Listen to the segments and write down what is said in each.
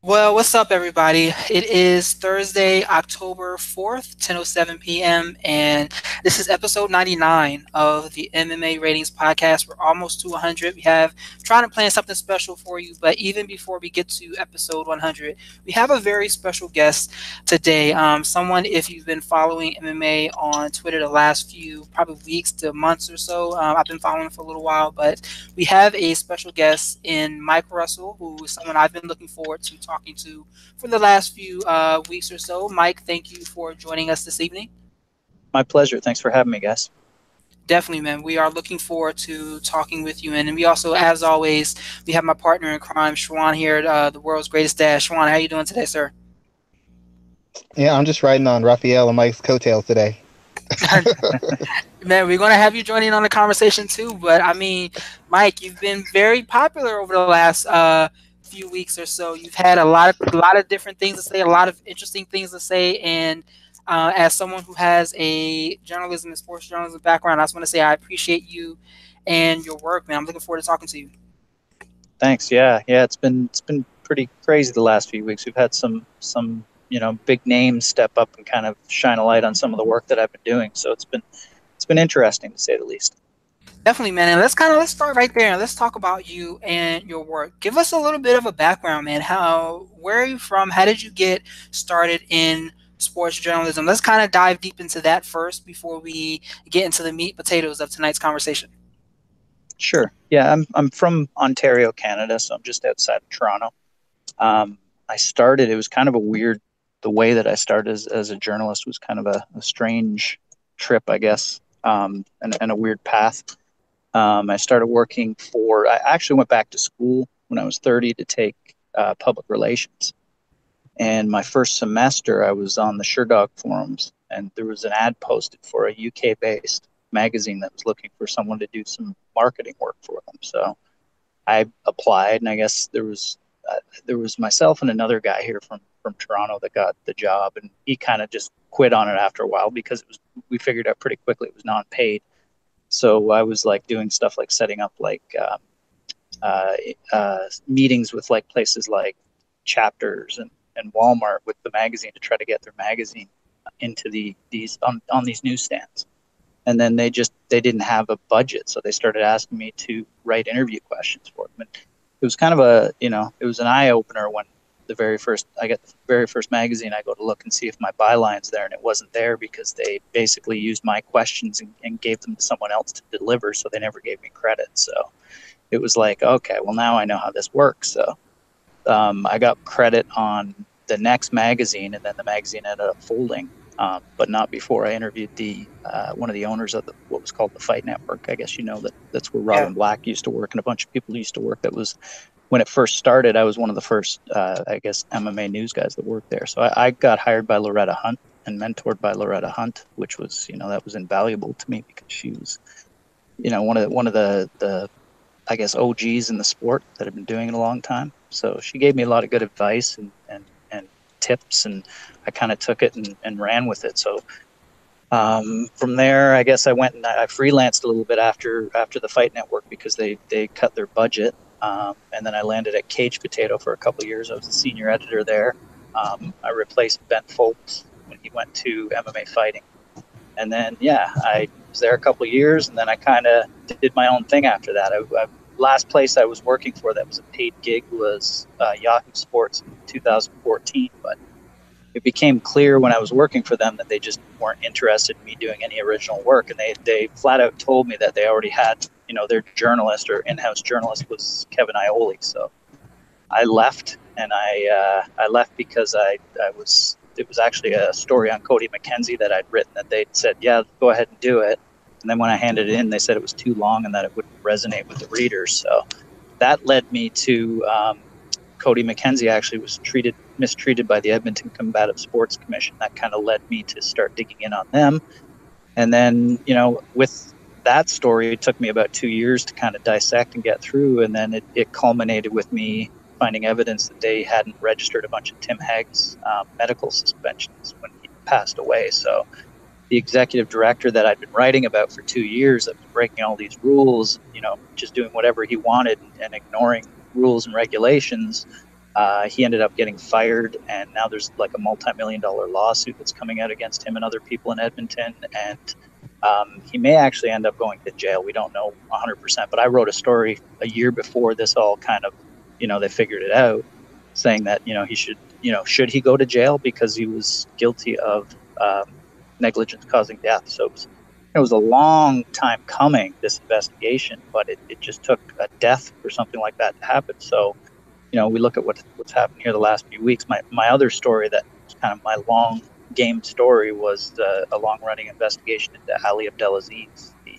Well, what's up, everybody? It is Thursday, October 4th, 10.07 p.m., and this is episode 99 of the MMA Ratings Podcast. We're almost to 100. We have trying to plan something special for you, but even before we get to episode 100, we have a very special guest today. Um, someone, if you've been following MMA on Twitter the last few probably weeks to months or so, um, I've been following for a little while, but we have a special guest in Mike Russell, who is someone I've been looking forward to talking to for the last few uh, weeks or so. Mike, thank you for joining us this evening. My pleasure. Thanks for having me, guys. Definitely, man. We are looking forward to talking with you. And we also, as always, we have my partner in crime, Shwan here, uh, the world's greatest dad. Shwan, how are you doing today, sir? Yeah, I'm just riding on Raphael and Mike's coattails today. Man, we're going to have you joining on the conversation too. But I mean, Mike, you've been very popular over the last uh, few weeks or so. You've had a lot of a lot of different things to say, a lot of interesting things to say, and uh, as someone who has a journalism and sports journalism background, I just want to say I appreciate you and your work, man. I'm looking forward to talking to you. Thanks. Yeah, yeah. It's been it's been pretty crazy the last few weeks. We've had some some you know big names step up and kind of shine a light on some of the work that I've been doing. So it's been it's been interesting to say the least. Definitely, man. And let's kind of let's start right there. Let's talk about you and your work. Give us a little bit of a background, man. How where are you from? How did you get started in sports journalism? Let's kind of dive deep into that first before we get into the meat potatoes of tonight's conversation. Sure. Yeah, I'm I'm from Ontario, Canada, so I'm just outside of Toronto. Um, I started. It was kind of a weird. The way that I started as, as a journalist was kind of a, a strange trip, I guess, um, and, and a weird path. Um, I started working for, I actually went back to school when I was 30 to take uh, public relations. And my first semester, I was on the Sherdog forums, and there was an ad posted for a UK based magazine that was looking for someone to do some marketing work for them. So I applied, and I guess there was uh, there was myself and another guy here from from Toronto that got the job, and he kind of just quit on it after a while because it was we figured out pretty quickly it was non-paid. So I was like doing stuff like setting up like um, uh, uh, meetings with like places like chapters and, and Walmart with the magazine to try to get their magazine into the these on, on these newsstands. And then they just they didn't have a budget, so they started asking me to write interview questions for them. And it was kind of a you know it was an eye opener when the very first I got the very first magazine I go to look and see if my byline's there and it wasn't there because they basically used my questions and, and gave them to someone else to deliver so they never gave me credit so it was like okay well now I know how this works so um, I got credit on the next magazine and then the magazine ended up folding um, but not before I interviewed the uh, one of the owners of the, what was called the Fight Network. I guess you know that that's where Robin yeah. Black used to work and a bunch of people used to work. That was when it first started, I was one of the first, uh, I guess, MMA news guys that worked there. So I, I, got hired by Loretta Hunt and mentored by Loretta Hunt, which was, you know, that was invaluable to me because she was, you know, one of the, one of the, the, I guess, OGs in the sport that had been doing it a long time. So she gave me a lot of good advice and, and, and tips, and I kind of took it and, and ran with it. So um, from there, I guess I went and I freelanced a little bit after after the Fight Network because they they cut their budget um, and then I landed at Cage Potato for a couple years. I was the senior editor there. Um, I replaced Ben Fowlkes when he went to MMA fighting. And then, yeah, I was there a couple years, and then I kind of did my own thing after that. I, I, last place I was working for that was a paid gig was uh, Yahoo Sports in 2014, but it became clear when I was working for them that they just weren't interested in me doing any original work, and they they flat out told me that they already had you know their journalist or in-house journalist was Kevin Iole. So I left, and I uh, I left because I I was it was actually a story on Cody McKenzie that I'd written that they said yeah go ahead and do it, and then when I handed it in they said it was too long and that it wouldn't resonate with the readers. So that led me to um, Cody McKenzie actually was treated mistreated by the Edmonton Combative Sports Commission. That kind of led me to start digging in on them. And then, you know, with that story, took me about two years to kind of dissect and get through. And then it, it culminated with me finding evidence that they hadn't registered a bunch of Tim Hague's um, medical suspensions when he passed away. So the executive director that I'd been writing about for two years that was breaking all these rules, you know, just doing whatever he wanted and ignoring rules and regulations Uh, he ended up getting fired, and now there's like a multi-million dollar lawsuit that's coming out against him and other people in Edmonton, and um, he may actually end up going to jail. We don't know 100%, but I wrote a story a year before this all kind of, you know, they figured it out, saying that you know he should, you know, should he go to jail because he was guilty of um, negligence causing death. So it was, it was a long time coming this investigation, but it, it just took a death or something like that to happen. So you know, we look at what what's happened here the last few weeks. My my other story that was kind of my long game story was the, a long running investigation into Ali Abdelaziz, the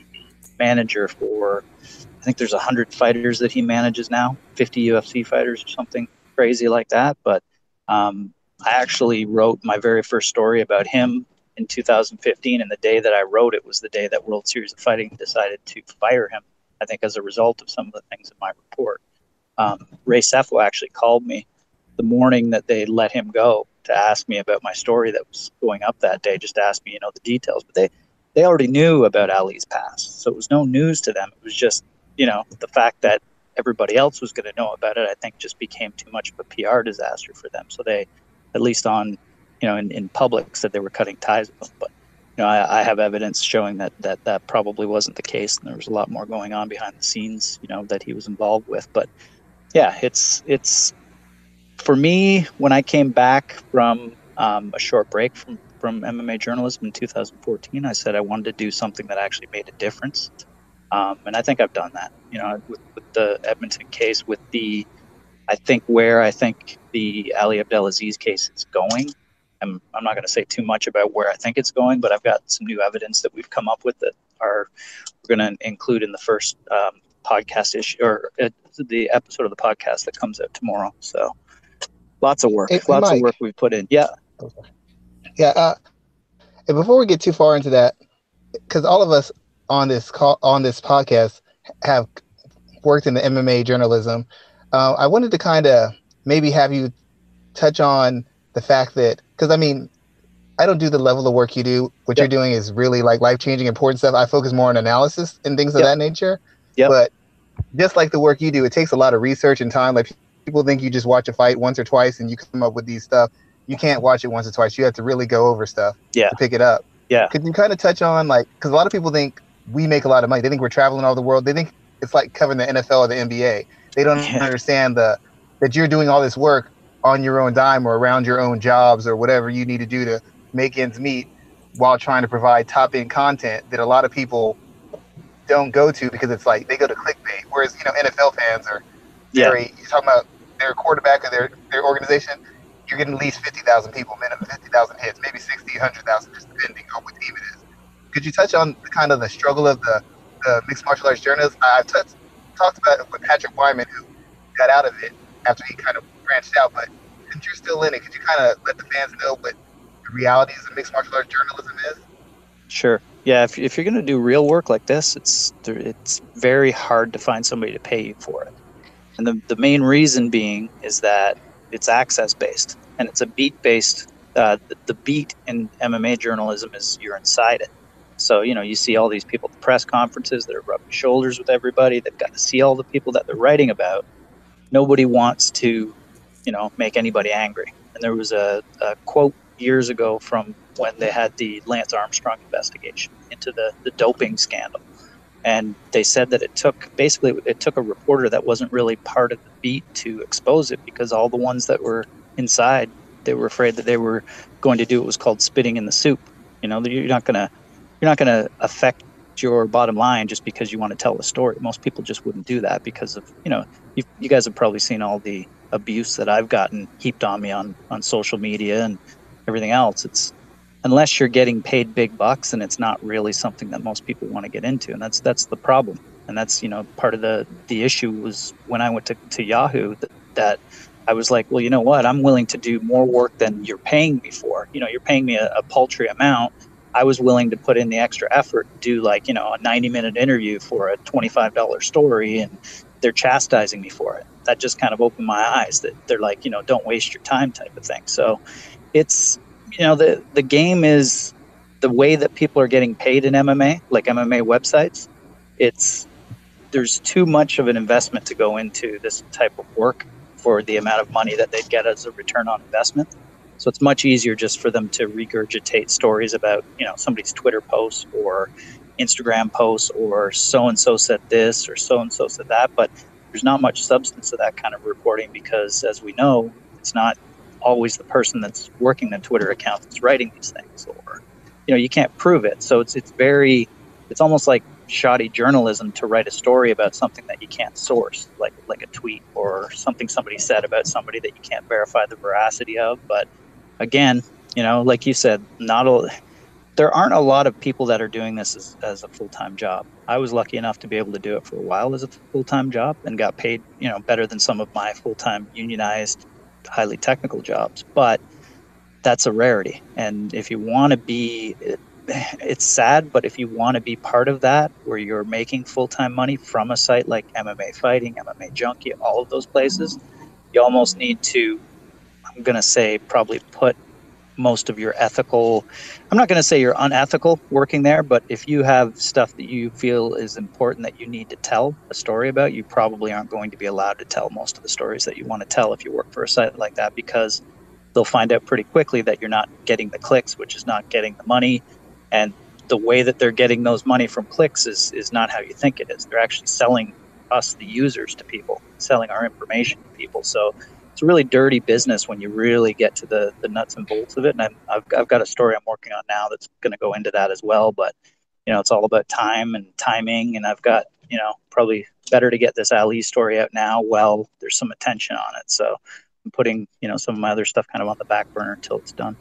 manager for I think there's hundred fighters that he manages now, 50 UFC fighters or something crazy like that. But um, I actually wrote my very first story about him in 2015, and the day that I wrote it was the day that World Series of Fighting decided to fire him. I think as a result of some of the things in my report um, Ray Sefo actually called me the morning that they let him go to ask me about my story that was going up that day, just ask me, you know, the details. But they, they already knew about Ali's past. So it was no news to them. It was just, you know, the fact that everybody else was going to know about it, I think just became too much of a PR disaster for them. So they, at least on, you know, in, in public, said they were cutting ties with him. But, you know, I, I have evidence showing that, that that probably wasn't the case. And there was a lot more going on behind the scenes, you know, that he was involved with. But, yeah, it's it's for me when I came back from um, a short break from from MMA journalism in 2014. I said I wanted to do something that actually made a difference, um, and I think I've done that. You know, with, with the Edmonton case, with the I think where I think the Ali Abdelaziz case is going. I'm, I'm not going to say too much about where I think it's going, but I've got some new evidence that we've come up with that are we're going to include in the first um, podcast issue or uh, the episode of the podcast that comes out tomorrow. So lots of work, hey, lots Mike. of work we've put in. Yeah. Yeah. Uh, and before we get too far into that, because all of us on this call on this podcast have worked in the MMA journalism, uh, I wanted to kind of maybe have you touch on the fact that because I mean I don't do the level of work you do. What yep. you're doing is really like life changing, important stuff. I focus more on analysis and things of yep. that nature. Yeah. But just like the work you do, it takes a lot of research and time. Like people think you just watch a fight once or twice and you come up with these stuff. You can't watch it once or twice. You have to really go over stuff yeah. to pick it up. Yeah. Could you kind of touch on like because a lot of people think we make a lot of money. They think we're traveling all the world. They think it's like covering the NFL or the NBA. They don't yeah. understand the that you're doing all this work on your own dime or around your own jobs or whatever you need to do to make ends meet while trying to provide top end content that a lot of people don't go to because it's like they go to clickbait. Whereas you know NFL fans are very. You're talking about their quarterback of their their organization. You're getting at least fifty thousand people, minimum fifty thousand hits, maybe 60, 100,000, just depending on what team it is. Could you touch on the, kind of the struggle of the, the mixed martial arts journalists? I've touched, talked about it with Patrick Wyman, who got out of it after he kind of branched out. But since you're still in it, could you kind of let the fans know what the realities of mixed martial arts journalism is? Sure yeah, if, if you're going to do real work like this, it's it's very hard to find somebody to pay you for it. And the, the main reason being is that it's access based and it's a beat based. Uh, the, the beat in MMA journalism is you're inside it. So, you know, you see all these people at the press conferences that are rubbing shoulders with everybody. They've got to see all the people that they're writing about. Nobody wants to, you know, make anybody angry. And there was a, a quote years ago from when they had the Lance Armstrong investigation into the, the doping scandal. And they said that it took basically it took a reporter that wasn't really part of the beat to expose it because all the ones that were inside they were afraid that they were going to do what was called spitting in the soup. You know, you're not gonna you're not gonna affect your bottom line just because you want to tell a story. Most people just wouldn't do that because of you know you you guys have probably seen all the abuse that I've gotten heaped on me on on social media and everything else. It's unless you're getting paid big bucks and it's not really something that most people want to get into and that's that's the problem. And that's you know part of the the issue was when i went to, to yahoo that, that i was like well you know what? I'm willing to do more work than you're paying me for. You know you're paying me a, a paltry amount. I was willing to put in the extra effort do like you know a 90 minute interview for a $25 story and they're chastising me for it. That just kind of opened my eyes that they're like you know don't waste your time type of thing. So it's you know the the game is the way that people are getting paid in MMA, like MMA websites. It's there's too much of an investment to go into this type of work for the amount of money that they'd get as a return on investment. So it's much easier just for them to regurgitate stories about, you know, somebody's Twitter posts or Instagram posts or so and so said this or so and so said that. But there's not much substance to that kind of reporting because, as we know, it's not always the person that's working the Twitter account that's writing these things, or you know, you can't prove it. So it's it's very, it's almost like shoddy journalism to write a story about something that you can't source, like like a tweet or something somebody said about somebody that you can't verify the veracity of. But again, you know, like you said, not a, there aren't a lot of people that are doing this as, as a full time job. I was lucky enough to be able to do it for a while as a full time job and got paid, you know, better than some of my full time unionized, highly technical jobs. But that's a rarity. And if you want to be it's sad, but if you want to be part of that, where you're making full time money from a site like MMA Fighting, MMA Junkie, all of those places, you almost need to, I'm going to say, probably put most of your ethical, I'm not going to say you're unethical working there, but if you have stuff that you feel is important that you need to tell a story about, you probably aren't going to be allowed to tell most of the stories that you want to tell if you work for a site like that because they'll find out pretty quickly that you're not getting the clicks, which is not getting the money and the way that they're getting those money from clicks is is not how you think it is. They're actually selling us, the users, to people, selling our information to people. So it's a really dirty business when you really get to the, the nuts and bolts of it. And i have I've got a story I'm working on now that's going to go into that as well. But you know, it's all about time and timing. And I've got you know probably better to get this Ali story out now while there's some attention on it. So I'm putting you know some of my other stuff kind of on the back burner until it's done.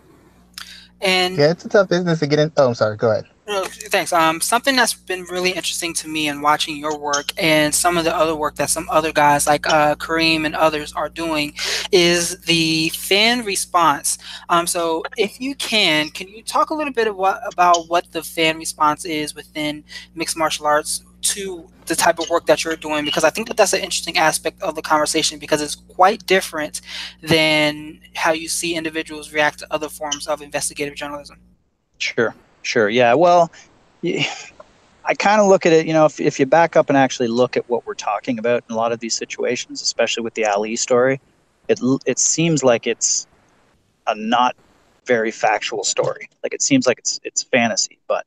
And yeah, it's a tough business to get in. Oh, I'm sorry. Go ahead. Thanks. Um, something that's been really interesting to me in watching your work and some of the other work that some other guys like uh, Karim and others are doing is the fan response. Um, so if you can, can you talk a little bit what, about what the fan response is within mixed martial arts to the type of work that you're doing because I think that that's an interesting aspect of the conversation because it's quite different than how you see individuals react to other forms of investigative journalism. Sure, sure. Yeah, well, I kind of look at it, you know, if, if you back up and actually look at what we're talking about in a lot of these situations, especially with the Ali story, it, it seems like it's a not very factual story. Like it seems like it's it's fantasy, but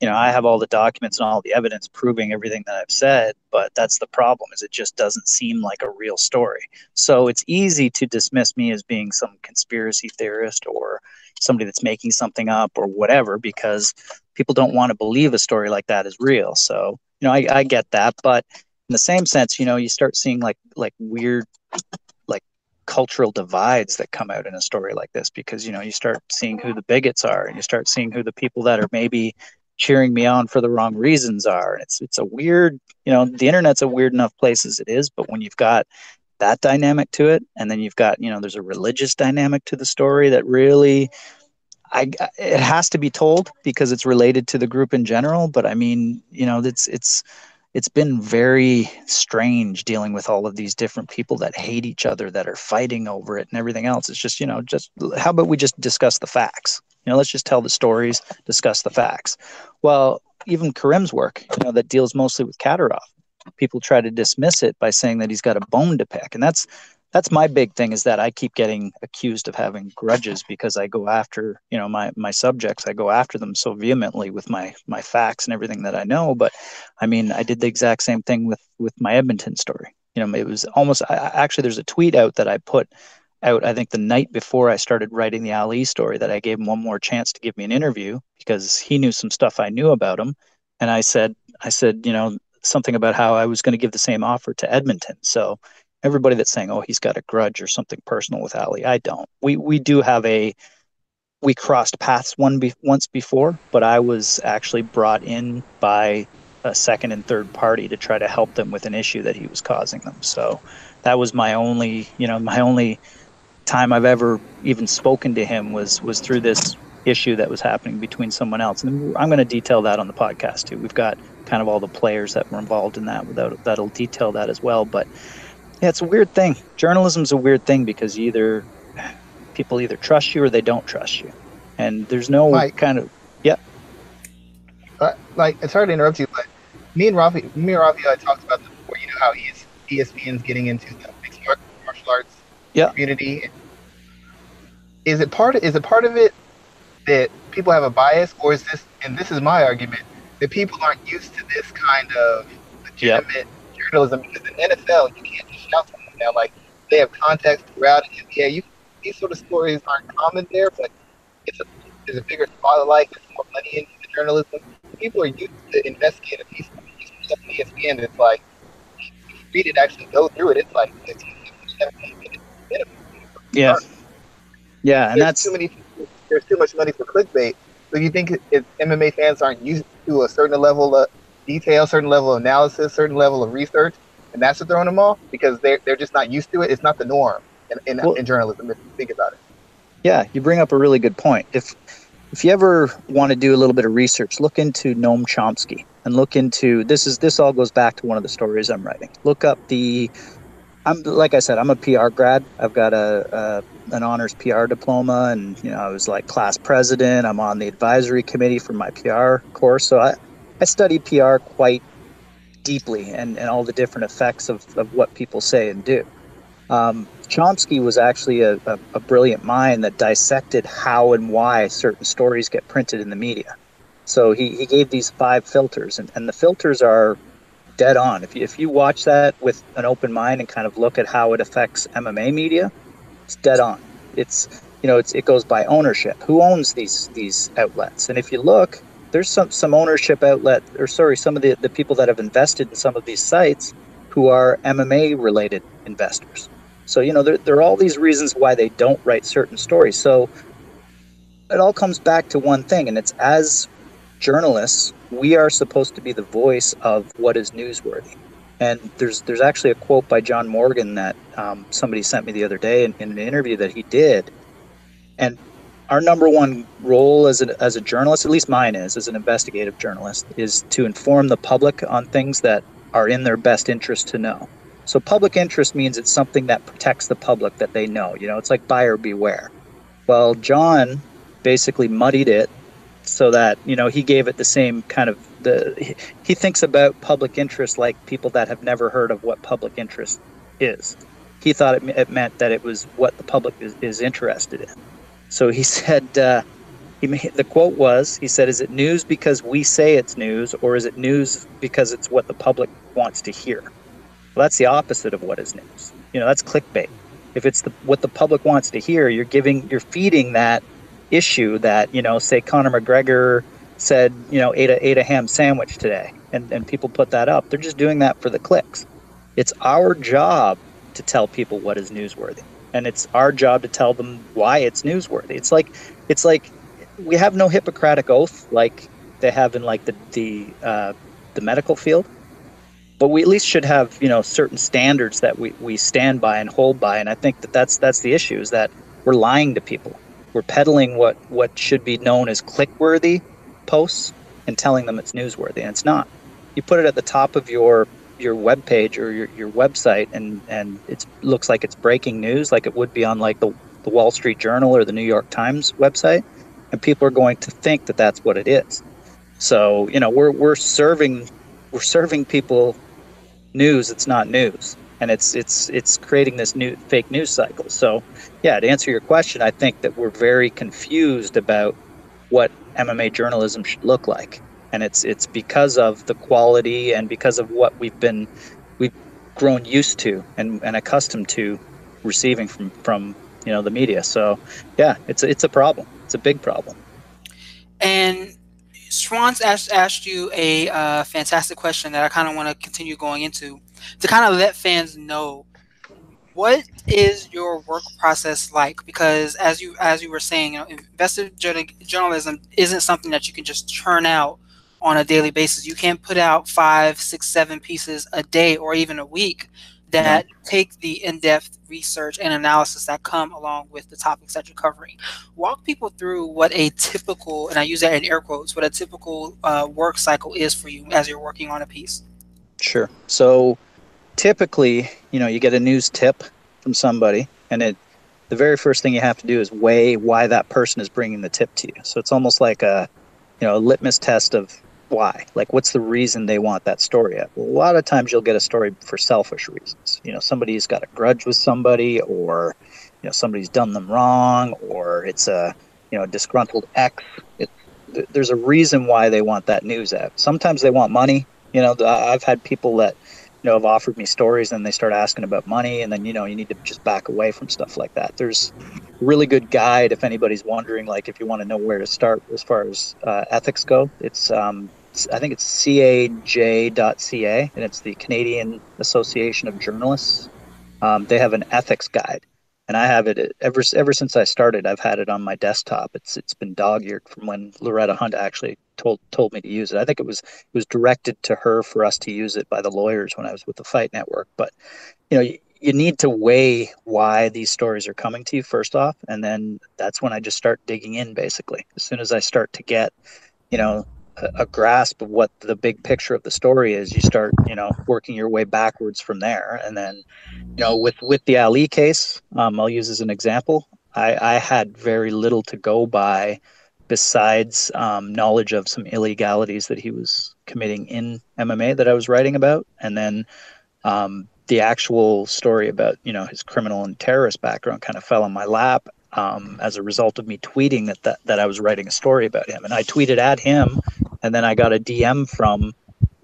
you know, I have all the documents and all the evidence proving everything that I've said, but that's the problem is it just doesn't seem like a real story. So it's easy to dismiss me as being some conspiracy theorist or somebody that's making something up or whatever because people don't want to believe a story like that is real. So, you know, I, I get that, but in the same sense, you know, you start seeing like like weird like cultural divides that come out in a story like this because you know you start seeing who the bigots are and you start seeing who the people that are maybe cheering me on for the wrong reasons are. And it's it's a weird, you know, the internet's a weird enough place as it is, but when you've got that dynamic to it, and then you've got, you know, there's a religious dynamic to the story that really I it has to be told because it's related to the group in general, but I mean, you know, it's it's it's been very strange dealing with all of these different people that hate each other that are fighting over it and everything else. It's just, you know, just how about we just discuss the facts? You know, let's just tell the stories, discuss the facts. Well, even Karim's work, you know, that deals mostly with Kadyrov, people try to dismiss it by saying that he's got a bone to pick, and that's that's my big thing is that I keep getting accused of having grudges because I go after you know my my subjects. I go after them so vehemently with my my facts and everything that I know. But I mean I did the exact same thing with with my Edmonton story. You know it was almost I, actually there's a tweet out that I put out I think the night before I started writing the Ali story that I gave him one more chance to give me an interview because he knew some stuff I knew about him. And I said I said you know something about how I was going to give the same offer to Edmonton so everybody that's saying oh he's got a grudge or something personal with Ali I don't we we do have a we crossed paths one be, once before but I was actually brought in by a second and third party to try to help them with an issue that he was causing them so that was my only you know my only time I've ever even spoken to him was was through this issue that was happening between someone else. And I'm going to detail that on the podcast too. We've got kind of all the players that were involved in that. Without that'll detail that as well. But yeah, it's a weird thing. Journalism's a weird thing because either people either trust you or they don't trust you, and there's no Mike, kind of yeah. Uh, like it's hard to interrupt you, but me and Rafi, me and Rafi I talked about this before. You know how ESPN's getting into the mixed martial arts Yeah. community. Is it part of is it part of it that people have a bias, or is this and this is my argument that people aren't used to this kind of legitimate journalism because in NFL you can't just shout someone down like they have context throughout it. Yeah, you these sort of stories aren't common there, but it's a there's a bigger spotlight, there's more money into the journalism. People are used to investigating a piece of stuff on ESPN and it's like if you read it actually go through it, it's like 15, 17 minutes minimum. Yeah. Yeah, and there's that's too many. There's too much money for clickbait. So you think if MMA fans aren't used to a certain level of detail, certain level of analysis, certain level of research, and that's what throwing them off because they're they're just not used to it. It's not the norm in, in, Well- in journalism. If you think about it. Yeah, you bring up a really good point. If if you ever want to do a little bit of research, look into Noam Chomsky and look into this is this all goes back to one of the stories I'm writing. Look up the I'm like I said, I'm a PR grad. I've got a, a an honors PR diploma, and you know I was like class president. I'm on the advisory committee for my PR course, so I I study PR quite deeply and and all the different effects of of what people say and do. Um, Chomsky was actually a, a, a brilliant mind that dissected how and why certain stories get printed in the media. So he, he gave these five filters, and, and the filters are dead on. If you, if you watch that with an open mind and kind of look at how it affects MMA media, it's dead on. It's you know it's, it goes by ownership. Who owns these these outlets? And if you look, there's some some ownership outlet, or sorry, some of the, the people that have invested in some of these sites who are MMA related investors. So you know there, there are all these reasons why they don't write certain stories. So it all comes back to one thing, and it's as journalists, we are supposed to be the voice of what is newsworthy. And there's there's actually a quote by John Morgan that um, somebody sent me the other day in, in an interview that he did. And our number one role as a, as a journalist, at least mine is, as an investigative journalist, is to inform the public on things that are in their best interest to know. So public interest means it's something that protects the public that they know. You know, it's like buyer beware. Well, John basically muddied it so that you know he gave it the same kind of the he- thinks about public interest like people that have never heard of what public interest is. He thought it, it meant that it was what the public is, is interested in. So he said uh, he made, the quote was he said, "Is it news because we say it's news, or is it news because it's what the public wants to hear?" Well, that's the opposite of what is news. You know, that's clickbait. If it's the, what the public wants to hear, you're giving, you're feeding that issue that you know, say Conor McGregor said, you know, ate a ate a ham sandwich today, and and people put that up. They're just doing that for the clicks. It's our job to tell people what is newsworthy, and it's our job to tell them why it's newsworthy. It's like, it's like we have no Hippocratic oath like they have in like the the uh, the medical field but we at least should have you know certain standards that we, we stand by and hold by and i think that that's that's the issue is that we're lying to people we're peddling what what should be known as click-worthy posts and telling them it's newsworthy and it's not. You put it at the top of your your web page or your, your website and and it looks like it's breaking news like it would be on like the, the wall street journal or the new york times website and people are going to think that that's what it is. So you know we're we're serving we're serving people news it's not news and it's it's it's creating this new fake news cycle. So yeah to answer your question i think that we're very confused about what mma journalism should look like. And it's it's because of the quality and because of what we've been we've grown used to and, and accustomed to receiving from from you know the media. So yeah it's it's a problem. It's a big problem. And Schwann's asked, asked you a uh, fantastic question that I kind of want to continue going into to kind of let fans know what is your work process like? Because as you as you were saying you know investigative journalism isn't something that you can just churn out on a daily basis. You can't put out five six seven pieces a day or even a week that take the in-depth research and analysis that come along with the topics that you're covering. Walk people through what a typical and i use that in air quotes what a typical uh, work cycle is for you as you're working on a piece. Sure. So typically, you know, you get a news tip from somebody, and it the very first thing you have to do is weigh why that person is bringing the tip to you. So it's almost like a, you know, a litmus test of why? Like, what's the reason they want that story Well, a lot of times you'll get a story for selfish reasons. You know, somebody's got a grudge with somebody, or you know, somebody's done them wrong, or it's a you know disgruntled ex. It, th- there's a reason why they want that news out. Sometimes they want money. You know, I've had people that you know have offered me stories, and they start asking about money, and then you know you need to just back away from stuff like that. There's a really good guide if anybody's wondering, like if you want to know where to start as far as uh, ethics go. It's um, I think it's caj.ca, and it's the Canadian Association of Journalists. Um, they have an ethics guide, and I have it ever ever since I started. I've had it on my desktop. It's it's been dog eared from when Loretta Hunt actually told told me to use it. I think it was it was directed to her for us to use it by the lawyers when I was with the Fight Network. But you know, you, you need to weigh why these stories are coming to you first off, and then that's when I just start digging in. Basically, as soon as I start to get you know a grasp of what the big picture of the story is you start you know working your way backwards from there and then you know with with the ali case um, i'll use as an example I, I had very little to go by besides um, knowledge of some illegalities that he was committing in mma that i was writing about and then um, the actual story about you know his criminal and terrorist background kind of fell on my lap um, as a result of me tweeting that, that that I was writing a story about him. And I tweeted at him, and then I got a DM from,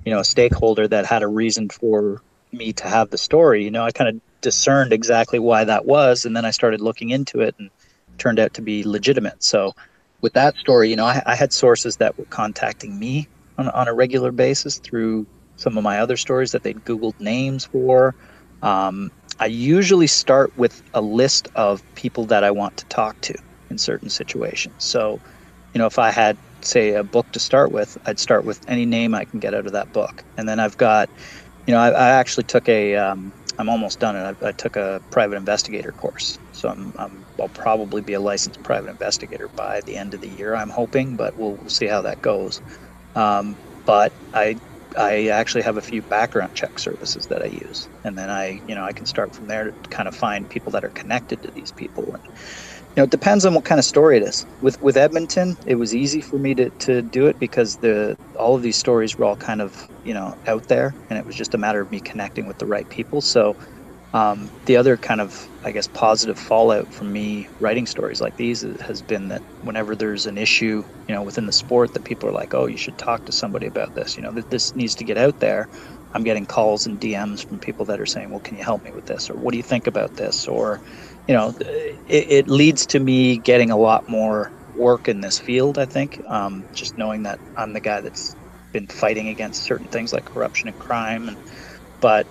you know, a stakeholder that had a reason for me to have the story. You know, I kind of discerned exactly why that was, and then I started looking into it, and it turned out to be legitimate. So, with that story, you know, I, I had sources that were contacting me on, on a regular basis through some of my other stories that they'd Googled names for. Um, I usually start with a list of people that I want to talk to in certain situations. So, you know, if I had, say, a book to start with, I'd start with any name I can get out of that book. And then I've got, you know, I, I actually took a, am um, almost done it. I, I, took a private investigator course. So I'm, I'm, I'll probably be a licensed private investigator by the end of the year, I'm hoping, but we'll, we'll see how that goes. Um, but I I actually have a few background check services that I use, and then I, you know, I can start from there to kind of find people that are connected to these people. And you know, it depends on what kind of story it is. With with Edmonton, it was easy for me to, to do it because the all of these stories were all kind of you know out there, and it was just a matter of me connecting with the right people. So um, the other kind of, I guess, positive fallout from me writing stories like these has been that whenever there's an issue, you know, within the sport, that people are like, "Oh, you should talk to somebody about this." You know, that this needs to get out there. I'm getting calls and DMs from people that are saying, "Well, can you help me with this?" or "What do you think about this?" or, you know, it, it leads to me getting a lot more work in this field. I think um, just knowing that I'm the guy that's been fighting against certain things like corruption and crime, and but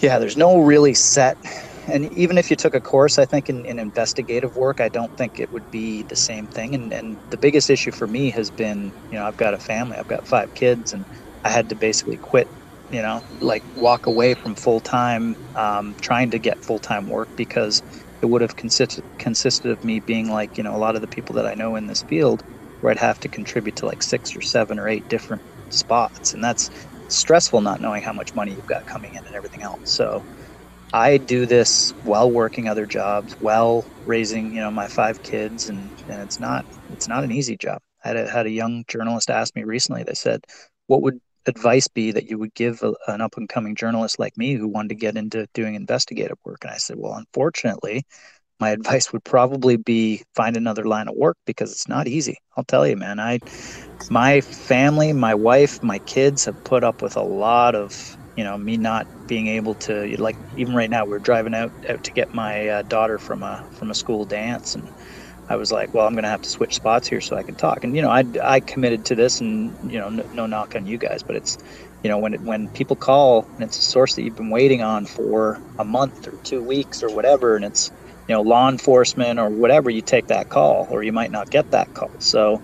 yeah, there's no really set. And even if you took a course, I think in, in investigative work, I don't think it would be the same thing. And, and the biggest issue for me has been, you know, I've got a family, I've got five kids, and I had to basically quit, you know, like walk away from full time, um, trying to get full time work because it would have consisted consisted of me being like, you know, a lot of the people that I know in this field, where I'd have to contribute to like six or seven or eight different spots, and that's stressful not knowing how much money you've got coming in and everything else. So I do this while working other jobs, while raising, you know, my five kids and, and it's not it's not an easy job. I had a, had a young journalist ask me recently, they said, what would advice be that you would give a, an up and coming journalist like me who wanted to get into doing investigative work? And I said, well, unfortunately, my advice would probably be find another line of work because it's not easy. I'll tell you, man. I, my family, my wife, my kids have put up with a lot of, you know, me not being able to. Like even right now, we're driving out, out to get my uh, daughter from a from a school dance, and I was like, well, I'm going to have to switch spots here so I can talk. And you know, I I committed to this, and you know, no, no knock on you guys, but it's you know when it, when people call and it's a source that you've been waiting on for a month or two weeks or whatever, and it's you know law enforcement or whatever you take that call or you might not get that call so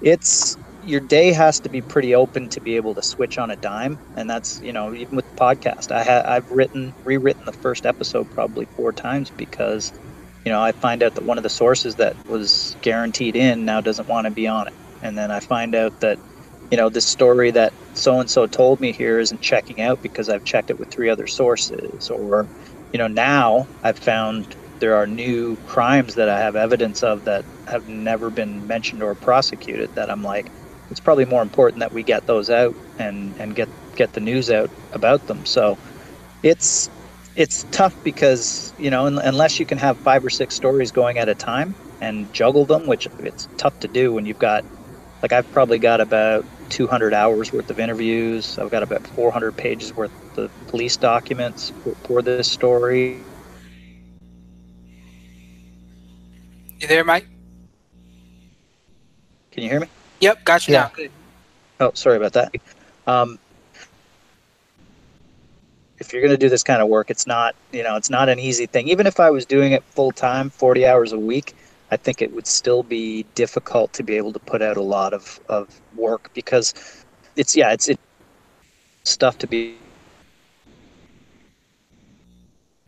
it's your day has to be pretty open to be able to switch on a dime and that's you know even with the podcast i have i've written rewritten the first episode probably four times because you know i find out that one of the sources that was guaranteed in now doesn't want to be on it and then i find out that you know this story that so and so told me here isn't checking out because i've checked it with three other sources or you know now i've found there are new crimes that I have evidence of that have never been mentioned or prosecuted that I'm like, it's probably more important that we get those out and and get get the news out about them. So it's it's tough because you know unless you can have five or six stories going at a time and juggle them, which it's tough to do when you've got like I've probably got about 200 hours worth of interviews. I've got about 400 pages worth of police documents for, for this story. You there, Mike? Can you hear me? Yep, got you Yeah. now. Good. Oh, sorry about that. Um, if you're going to do this kind of work, it's not, you know, it's not an easy thing. Even if I was doing it full time, 40 hours a week, I think it would still be difficult to be able to put out a lot of, of work because it's, yeah, it's, it's stuff to be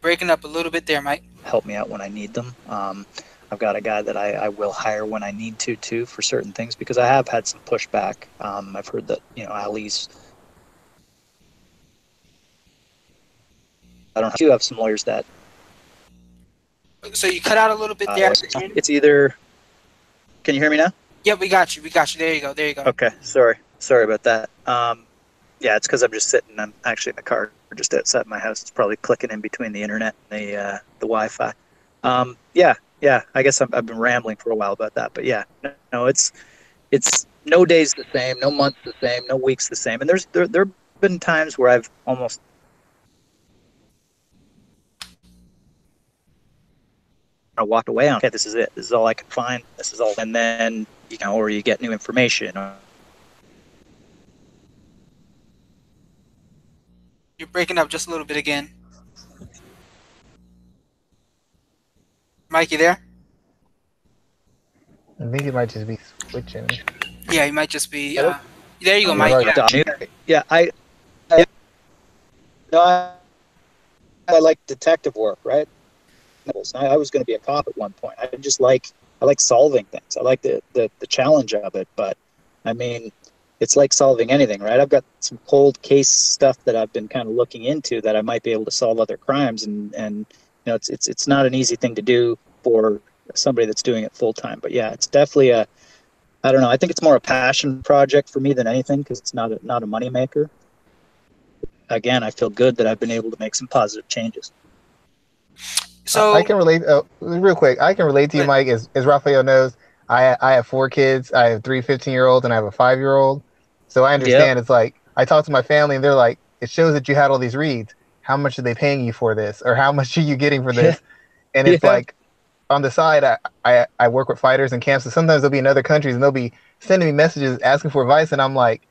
Breaking up a little bit there, Mike. help me out when I need them. Um, I've got a guy that I, I will hire when I need to too for certain things because I have had some pushback. Um, I've heard that you know Ali's. I don't know. You have some lawyers that So you cut out a little bit there. uh, it's either. Can you hear me now? Yeah, we got you. We got you. There you go. There you go. Okay, sorry, sorry about that. Um, yeah, it's because I'm just sitting. I'm actually in the car just outside my house. It's probably clicking in between the internet and the uh, the Wi-Fi. Um, yeah, yeah. I guess I've, I've been rambling for a while about that, but yeah, no, no, it's it's no days the same, no months the same, no weeks the same, and there's there there've been times where I've almost I walked away on. Okay, this is it. This is all I can find. This is all, and then you know, or you get new information, You're breaking up just a little bit again. Mike, you there? I think it might just be switching. Yeah, you might just be. Hello? Uh, there you go, Mike. Yeah. Yeah, I, I no, I, I like detective work, right? I, I was going to be a cop at one point. I just like I like solving things. I like the, the the challenge of it. But I mean, it's like solving anything, right? I've got some cold case stuff that I've been kind of looking into that I might be able to solve other crimes, and and you know, it's it's it's not an easy thing to do for somebody that's doing it full time. But yeah, it's definitely a I don't know. I think it's more a passion project for me than anything because it's not a, not a money maker. Again, I feel good that I've been able to make some positive changes. So I can relate. Uh, real quick, I can relate to you, Good. Mike. As, as Raphael knows, I I have four kids. I have three 15 year olds and I have a five year old. So I understand. It's like I talk to my family and they're like, it shows that you had all these reads. How much are they paying you for this, or how much are you getting for this? And it's Yeah. like on the side, I, I I work with fighters in camps. So sometimes they'll be in other countries and they'll be sending me messages asking for advice, and I'm like.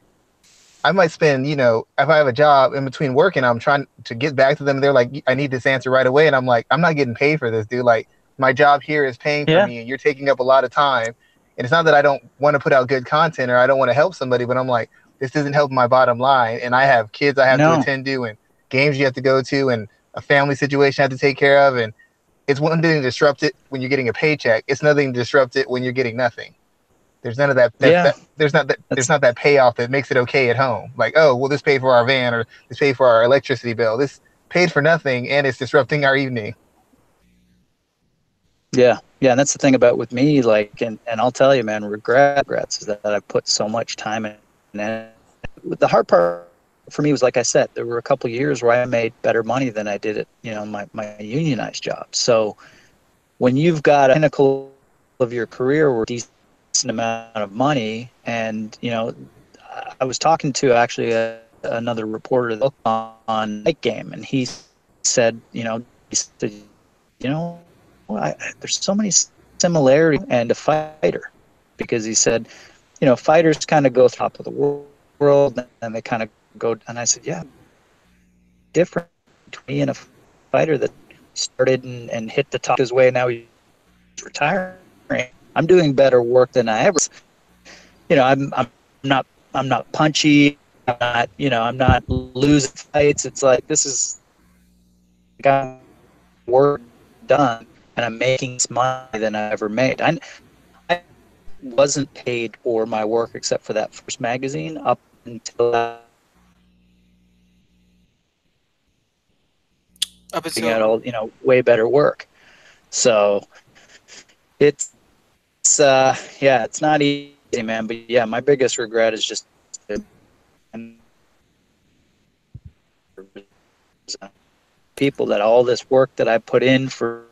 I might spend, you know, if I have a job in between work and I'm trying to get back to them. They're like, I need this answer right away. And I'm like, I'm not getting paid for this, dude. Like, my job here is paying for Yeah. me and you're taking up a lot of time. And it's not that I don't want to put out good content or I don't want to help somebody, but I'm like, this isn't helping my bottom line. And I have kids I have No. to attend to and games you have to go to and a family situation I have to take care of. And it's one thing to disrupt it when you're getting a paycheck. It's nothing to disrupt it when you're getting nothing. There's none of that. that, Yeah. that- there's not that. That's- There's not that payoff that makes it okay at home. Like, oh, well, this paid for our van or this paid for our electricity bill. This paid for nothing and it's disrupting our evening. Yeah, yeah, and that's the thing about with me, like, and, and I'll tell you, man, regret, regrets is that I put so much time in. And the hard part for me was, like I said, there were a couple years where I made better money than I did at, you know, my, my unionized job. So when you've got a pinnacle of your career where decent amount of money, and you know, I was talking to actually a, another reporter on, night game, and he said, you know, he said, you know, I, there's so many similarities and a fighter because he said, you know, fighters kind of go top of the wor- world and they kind of go. And I said, yeah, different between a fighter that started and, and hit the top his way. Now he's retiring. I'm doing better work than I ever. You know, I'm I'm not I'm not punchy. I'm not you know I'm not losing fights. It's like this is got work done and I'm making more money than I ever made. I, I wasn't paid for my work except for that first magazine up until I up until all you know way better work. So it's, it's uh yeah, it's not easy man. But yeah, my biggest regret is just people that all this work that I put in for,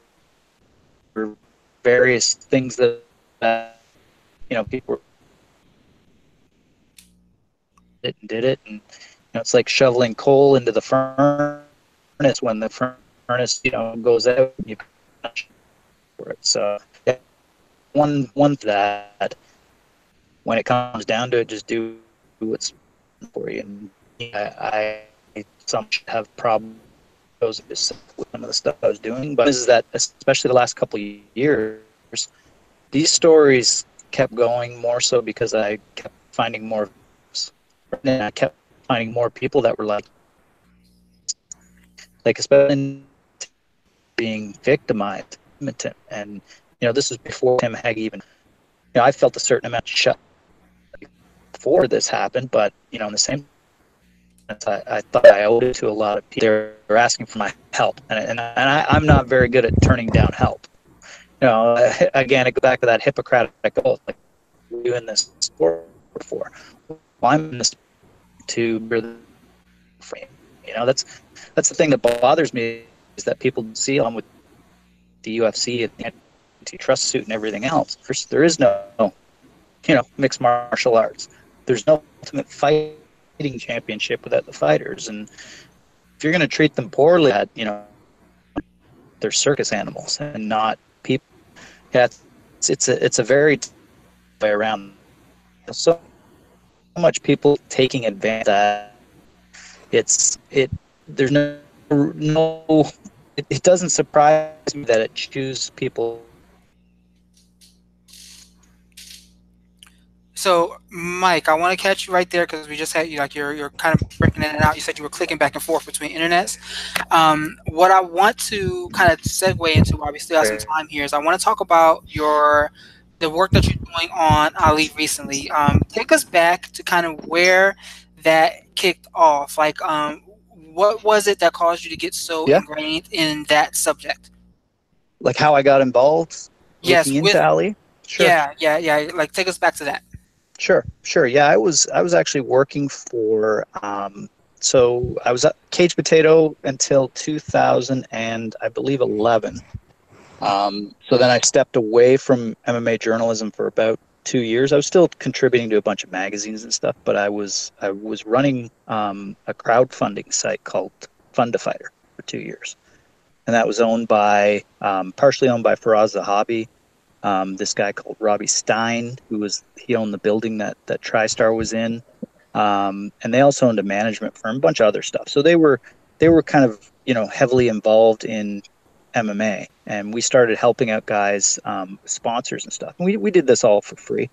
for various things that uh, you know people did and did it, and you know it's like shoveling coal into the furnace when the furnace you know goes out. You for it. So yeah, one one that when it comes down to it, just do what's for you. And I, I some have problems with some of the stuff I was doing, but is that especially the last couple years, these stories kept going more so because I kept finding more, and I kept finding more people that were like, like especially being victimized, and you know this was before Tim Hague even. You know, I felt a certain amount of shut before this happened, but you know, in the same sense, I, I thought I owed it to a lot of people. They were asking for my help, and, and, and I, I'm not very good at turning down help. You know, again, it goes back to that Hippocratic oath, like doing this for. Well, I'm in this to you know that's that's the thing that bothers me is that people see on with the UFC and antitrust suit and everything else. First, there is no, you know, mixed martial arts. There's no ultimate fighting championship without the fighters, and if you're going to treat them poorly, you know, they're circus animals and not people. Yeah, it's, it's a it's a very way around. So much people taking advantage. That it's it. There's no no. It, it doesn't surprise me that it chooses people So, Mike, I want to catch you right there because we just had you like you're you're kind of breaking in and out. You said you were clicking back and forth between internets. Um, what I want to kind of segue into while we still have some time here is I want to talk about your the work that you're doing on Ali recently. Um, take us back to kind of where that kicked off. Like, um, what was it that caused you to get so yeah. ingrained in that subject? Like how I got involved. Yes, with, Ali. Sure. Yeah, yeah, yeah. Like, take us back to that. Sure, sure. Yeah, I was I was actually working for um, so I was at Cage Potato until 2000 and I believe 11. Um, so then I stepped away from MMA journalism for about two years. I was still contributing to a bunch of magazines and stuff, but I was I was running um, a crowdfunding site called Fundifighter for two years, and that was owned by um, partially owned by Firas Zahabi, um, this guy called Robbie Stein, who was he owned the building that that TriStar was in, um, and they also owned a management firm, a bunch of other stuff. So they were they were kind of you know heavily involved in MMA, and we started helping out guys, um, sponsors and stuff. And we we did this all for free.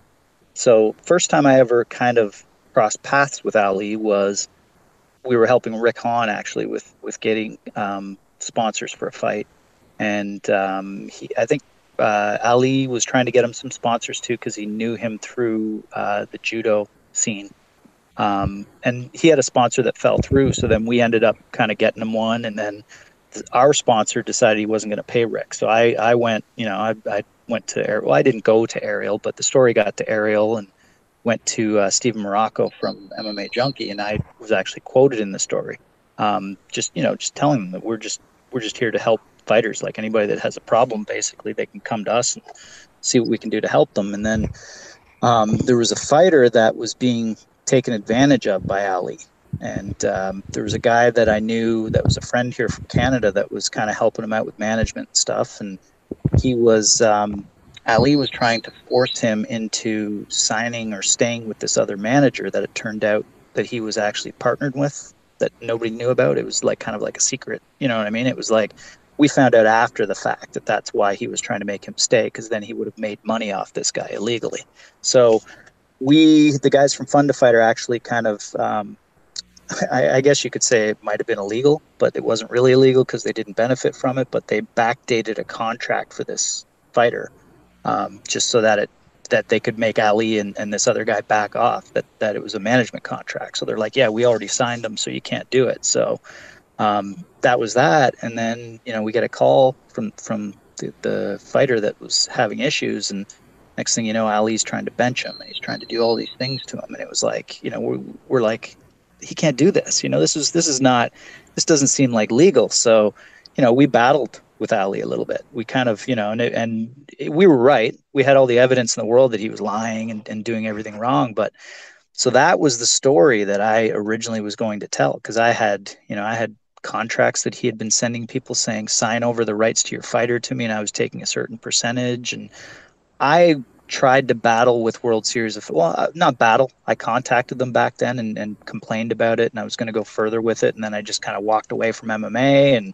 So first time I ever kind of crossed paths with Ali was we were helping Rick Hahn actually with with getting um, sponsors for a fight, and um, he I think uh, Ali was trying to get him some sponsors too because he knew him through uh, the judo scene. Um, and he had a sponsor that fell through. So then we ended up kind of getting him one. And then our sponsor decided he wasn't going to pay Rick. So I, I went, you know, I, I went to, Ariel. well, I didn't go to Ariel, but the story got to Ariel and went to uh, Steven Marrocco from MMA Junkie. And I was actually quoted in the story. Um, just, you know, just telling them that we're just, we're just here to help fighters. Like anybody that has a problem, basically, they can come to us and see what we can do to help them. And then um, there was a fighter that was being taken advantage of by Ali. And um, there was a guy that I knew that was a friend here from Canada that was kind of helping him out with management and stuff. And he was, um, Ali was trying to force him into signing or staying with this other manager that it turned out that he was actually partnered with that nobody knew about. It was like kind of like a secret. You know what I mean? It was like we found out after the fact that that's why he was trying to make him stay because then he would have made money off this guy illegally. So we, the guys from Fundifighter, actually kind of, um, I, I, guess you could say it might have been illegal, but it wasn't really illegal because they didn't benefit from it. But they backdated a contract for this fighter um, just so that it that they could make Ali and, and this other guy back off that that it was a management contract. So they're like, yeah, we already signed them, so you can't do it. So um, that was that. And then you know we get a call from from the, the fighter that was having issues, and Next thing you know, Ali's trying to bench him and he's trying to do all these things to him. And it was like, you know, we're, we're like, he can't do this. You know, this is this is not this doesn't seem like legal. So, you know, we battled with Ali a little bit. We kind of, you know, and, and we were right. We had all the evidence in the world that he was lying and, and doing everything wrong. But so that was the story that I originally was going to tell because I had, you know, I had contracts that he had been sending people saying sign over the rights to your fighter to me and I was taking a certain percentage and I tried to battle with World Series of well, uh, not battle. I contacted them back then and, and complained about it, and I was going to go further with it, and then I just kind of walked away from MMA. And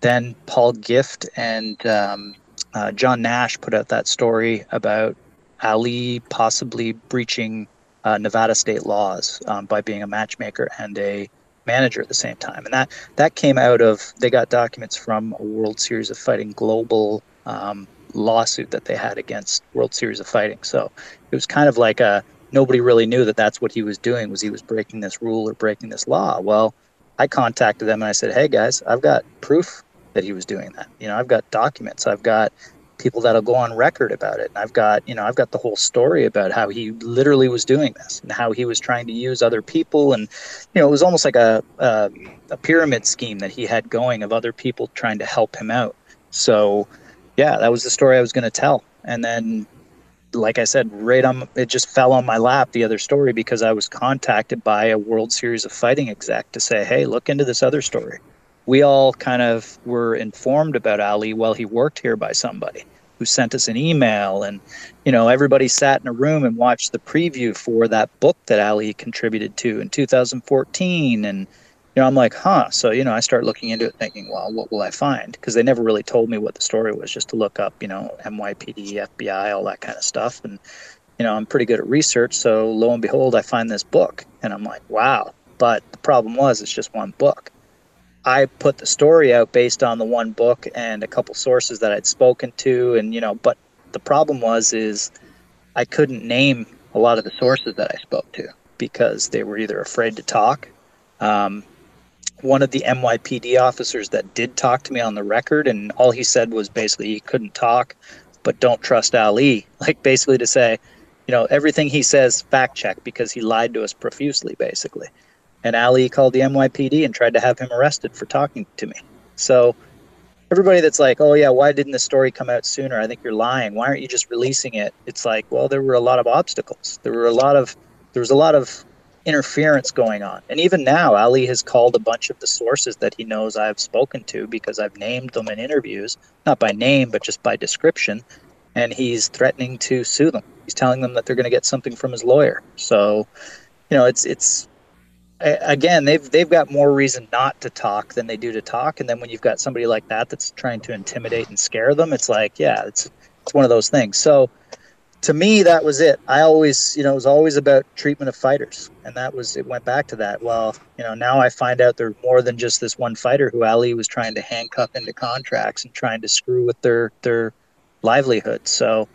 then Paul Gift and um, uh, John Nash put out that story about Ali possibly breaching uh, Nevada state laws um, by being a matchmaker and a manager at the same time, and that that came out of they got documents from a World Series of Fighting Global. Um, lawsuit that they had against World Series of Fighting. So it was kind of like a nobody really knew that that's what he was doing was he was breaking this rule or breaking this law. Well, I contacted them and I said, "Hey guys, I've got proof that he was doing that. You know, I've got documents. I've got people that'll go on record about it. And I've got, you know, I've got the whole story about how he literally was doing this and how he was trying to use other people and you know, it was almost like a a, a pyramid scheme that he had going of other people trying to help him out. So yeah, that was the story I was going to tell. And then, like I said, right on it just fell on my lap the other story because I was contacted by a World Series of Fighting exec to say, hey, look into this other story. We all kind of were informed about Ali while he worked here by somebody who sent us an email and you know everybody sat in a room and watched the preview for that book that ali contributed to in 2014 and you know, I'm like, huh. So, you know, I start looking into it thinking, well, what will I find? Because they never really told me what the story was, just to look up, you know, NYPD, FBI, all that kind of stuff. And, you know, I'm pretty good at research. So lo and behold, I find this book and I'm like, wow. But the problem was, it's just one book. I put the story out based on the one book and a couple sources that I'd spoken to. And, you know, but the problem was, is I couldn't name a lot of the sources that I spoke to because they were either afraid to talk. Um, one of the NYPD officers that did talk to me on the record, and all he said was basically he couldn't talk, but don't trust Ali. Like basically to say, you know, everything he says fact check because he lied to us profusely, basically. And Ali called the NYPD and tried to have him arrested for talking to me. So everybody that's like, oh yeah, why didn't the story come out sooner? I think you're lying. Why aren't you just releasing it? It's like, well, there were a lot of obstacles. There were a lot of there was a lot of interference going on. And even now, Ali has called a bunch of the sources that he knows I've spoken to because I've named them in interviews, not by name, but just by description. And he's threatening to sue them. He's telling them that they're going to get something from his lawyer. So, you know, it's it's again they've they've got more reason not to talk than they do to talk. And then when you've got somebody like that that's trying to intimidate and scare them, it's like, yeah, it's it's one of those things. So to me, that was it. I always, you know, it was always about treatment of fighters, and that was it. Went back to that. Well, you know, now I find out there's more than just this one fighter who Ali was trying to handcuff into contracts and trying to screw with their their livelihood. So,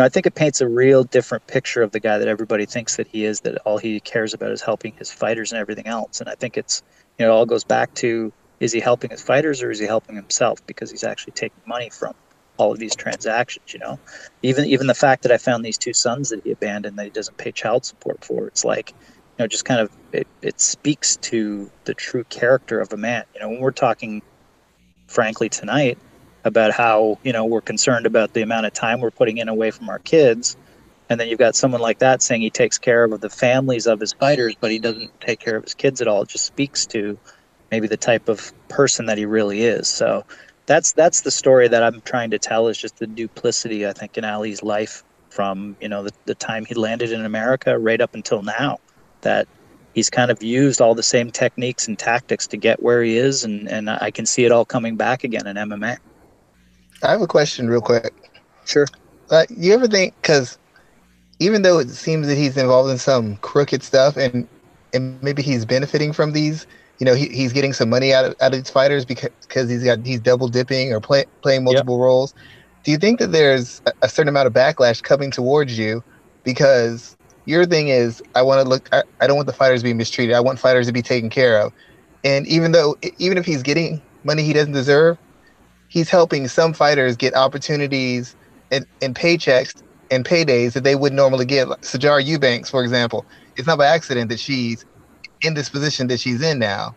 know, I think it paints a real different picture of the guy that everybody thinks that he is. That all he cares about is helping his fighters and everything else. And I think it's, you know, it all goes back to is he helping his fighters or is he helping himself because he's actually taking money from all of these transactions. You know, even even the fact that I found these two sons that he abandoned that he doesn't pay child support for. It's like, you know, just kind of it, it speaks to the true character of a man. You know, when we're talking, frankly, tonight about how you know we're concerned about the amount of time we're putting in away from our kids. And then you've got someone like that saying he takes care of the families of his fighters, but he doesn't take care of his kids at all. It just speaks to maybe the type of person that he really is. So that's that's the story that I'm trying to tell is just the duplicity I think in Ali's life from you know the, the time he landed in America right up until now that he's kind of used all the same techniques and tactics to get where he is and and I can see it all coming back again in MMA. I have a question real quick. Sure. Uh, you ever think because even though it seems that he's involved in some crooked stuff and and maybe he's benefiting from these you know, he, he's getting some money out of, out of these fighters because, because he's got he's double dipping or play, playing multiple yep. roles. Do you think that there's a, a certain amount of backlash coming towards you because your thing is I want to look I, I don't want the fighters to be mistreated. I want fighters to be taken care of. And even though even if he's getting money he doesn't deserve, he's helping some fighters get opportunities and, and paychecks and paydays that they wouldn't normally get. Like Sijara Eubanks, for example, it's not by accident that she's in this position that she's in now.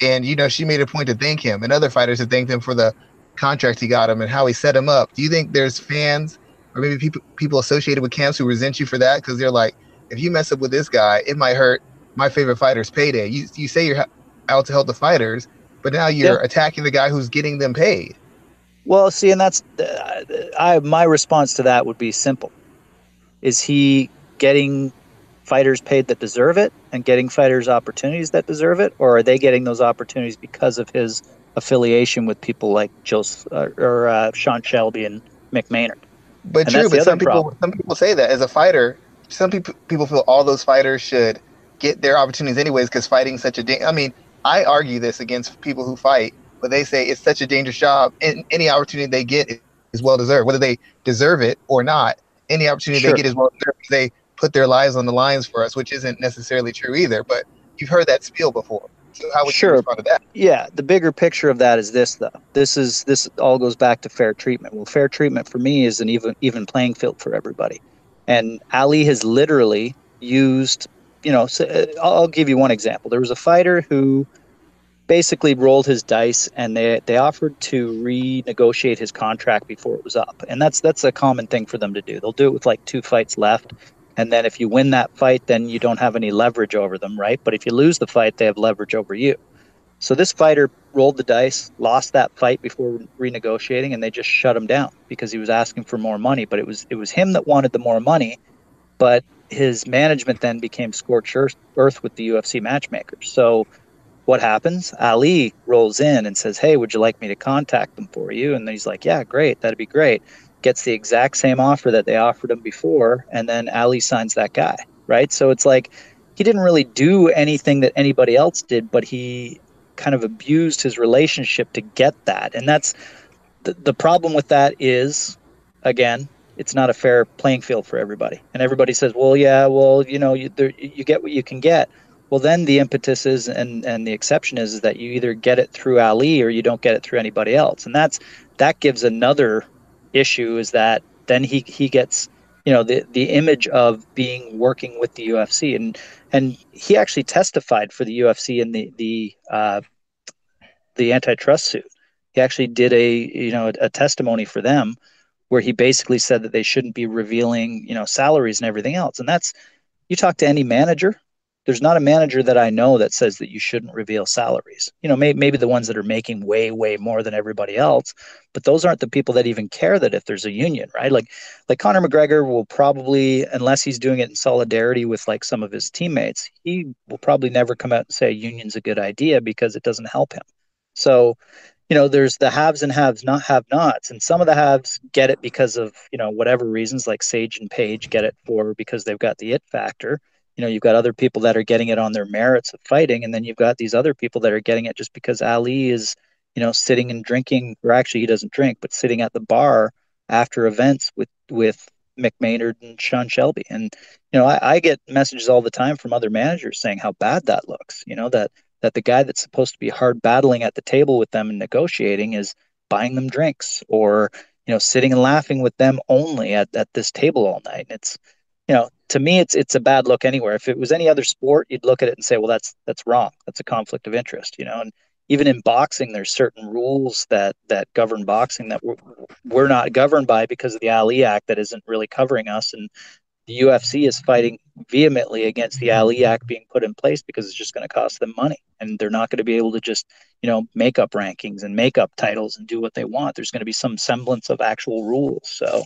And you know, she made a point to thank him, and other fighters have thanked him for the contract he got him and how he set him up. Do you think there's fans or maybe people people associated with camps who resent you for that because they're like, if you mess up with this guy, it might hurt my favorite fighter's payday. You you say you're out to help the fighters, but now you're yeah. attacking the guy who's getting them paid. Well, see, and that's uh, I my response to that would be simple: Is he getting fighters paid that deserve it and getting fighters opportunities that deserve it, or are they getting those opportunities because of his affiliation with people like Joe uh, or uh, Sean Shelby and Mick Maynard? But and true, but some people problem. some people say that as a fighter, some people people feel all those fighters should get their opportunities anyways because fighting such a. Da- I mean, I argue this against people who fight, but they say it's such a dangerous job, and any opportunity they get is well deserved, whether they deserve it or not. Any opportunity sure. they get is well deserved. They put their lives on the lines for us, which isn't necessarily true either. But you've heard that spiel before. So how would sure. you respond to that? Yeah, the bigger picture of that is this though. This is this all goes back to fair treatment. Well, fair treatment for me is an even even playing field for everybody. And Ali has literally used, you know, so uh, I'll give you one example. There was a fighter who basically rolled his dice and they they offered to renegotiate his contract before it was up. And that's that's a common thing for them to do. They'll do it with like two fights left and then if you win that fight, then you don't have any leverage over them, right? But if you lose the fight, they have leverage over you. So this fighter rolled the dice, lost that fight before renegotiating, and they just shut him down because he was asking for more money. But it was it was him that wanted the more money, but his management then became scorched earth with the UFC matchmakers. So what happens? Ali rolls in and says, "Hey, would you like me to contact them for you?" And he's like, "Yeah, great, that'd be great." gets the exact same offer that they offered him before, and then Ali signs that guy, right? So it's like he didn't really do anything that anybody else did, but he kind of abused his relationship to get that. And that's the, the problem with that is, again, it's not a fair playing field for everybody. And everybody says, well, yeah, well, you know, you, there, you get what you can get. Well, then the impetus is, and, and the exception is, is that you either get it through Ali or you don't get it through anybody else. And that's, that gives another issue is that then he he gets you know the the image of being working with the UFC and and he actually testified for the UFC in the the uh, the antitrust suit. He actually did a you know a, a testimony for them where he basically said that they shouldn't be revealing you know salaries and everything else. And that's you talk to any manager there's not a manager that I know that says that you shouldn't reveal salaries. You know, may, maybe the ones that are making way, way more than everybody else, but those aren't the people that even care that if there's a union, right? Like, like Conor McGregor will probably, unless he's doing it in solidarity with like some of his teammates, he will probably never come out and say union's a good idea because it doesn't help him. So, you know, there's the haves and haves, not have nots, and some of the haves get it because of you know whatever reasons, like Sage and Paige get it for because they've got the it factor you know you've got other people that are getting it on their merits of fighting and then you've got these other people that are getting it just because ali is you know sitting and drinking or actually he doesn't drink but sitting at the bar after events with with mick maynard and sean shelby. And you know I, I get messages all the time from other managers saying how bad that looks you know that that the guy that's supposed to be hard battling at the table with them and negotiating is buying them drinks or you know sitting and laughing with them only at, at this table all night. And it's you know to me it's it's a bad look anywhere. If it was any other sport you'd look at it and say well that's that's wrong. That's a conflict of interest you know and even in boxing there's certain rules that that govern boxing that we're, we're not governed by because of the ali act that isn't really covering us. And the UFC is fighting vehemently against the Ali Act being put in place because it's just going to cost them money, and they're not going to be able to just, you know, make up rankings and make up titles and do what they want. There's going to be some semblance of actual rules. So,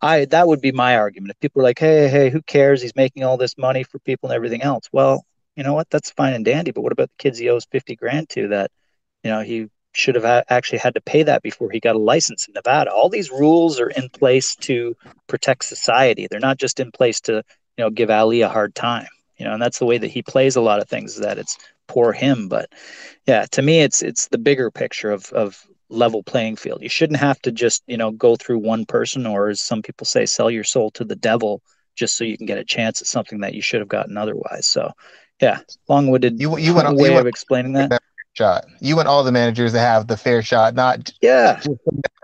I that would be my argument. If people are like, "Hey, hey, who cares? He's making all this money for people and everything else." Well, you know what? That's fine and dandy. But what about the kids he owes fifty grand to that, you know, he should have actually had to pay that before he got a license in Nevada. All these rules are in place to protect society. They're not just in place to, you know, give Ali a hard time. You know, and that's the way that he plays a lot of things. Is that it's poor him, but yeah, to me, it's it's the bigger picture of of level playing field. You shouldn't have to just you know go through one person, or as some people say, sell your soul to the devil just so you can get a chance at something that you should have gotten otherwise. So, yeah, long-winded you, you went, way you went, of explaining that shot. You want all the managers to have the fair shot, not yeah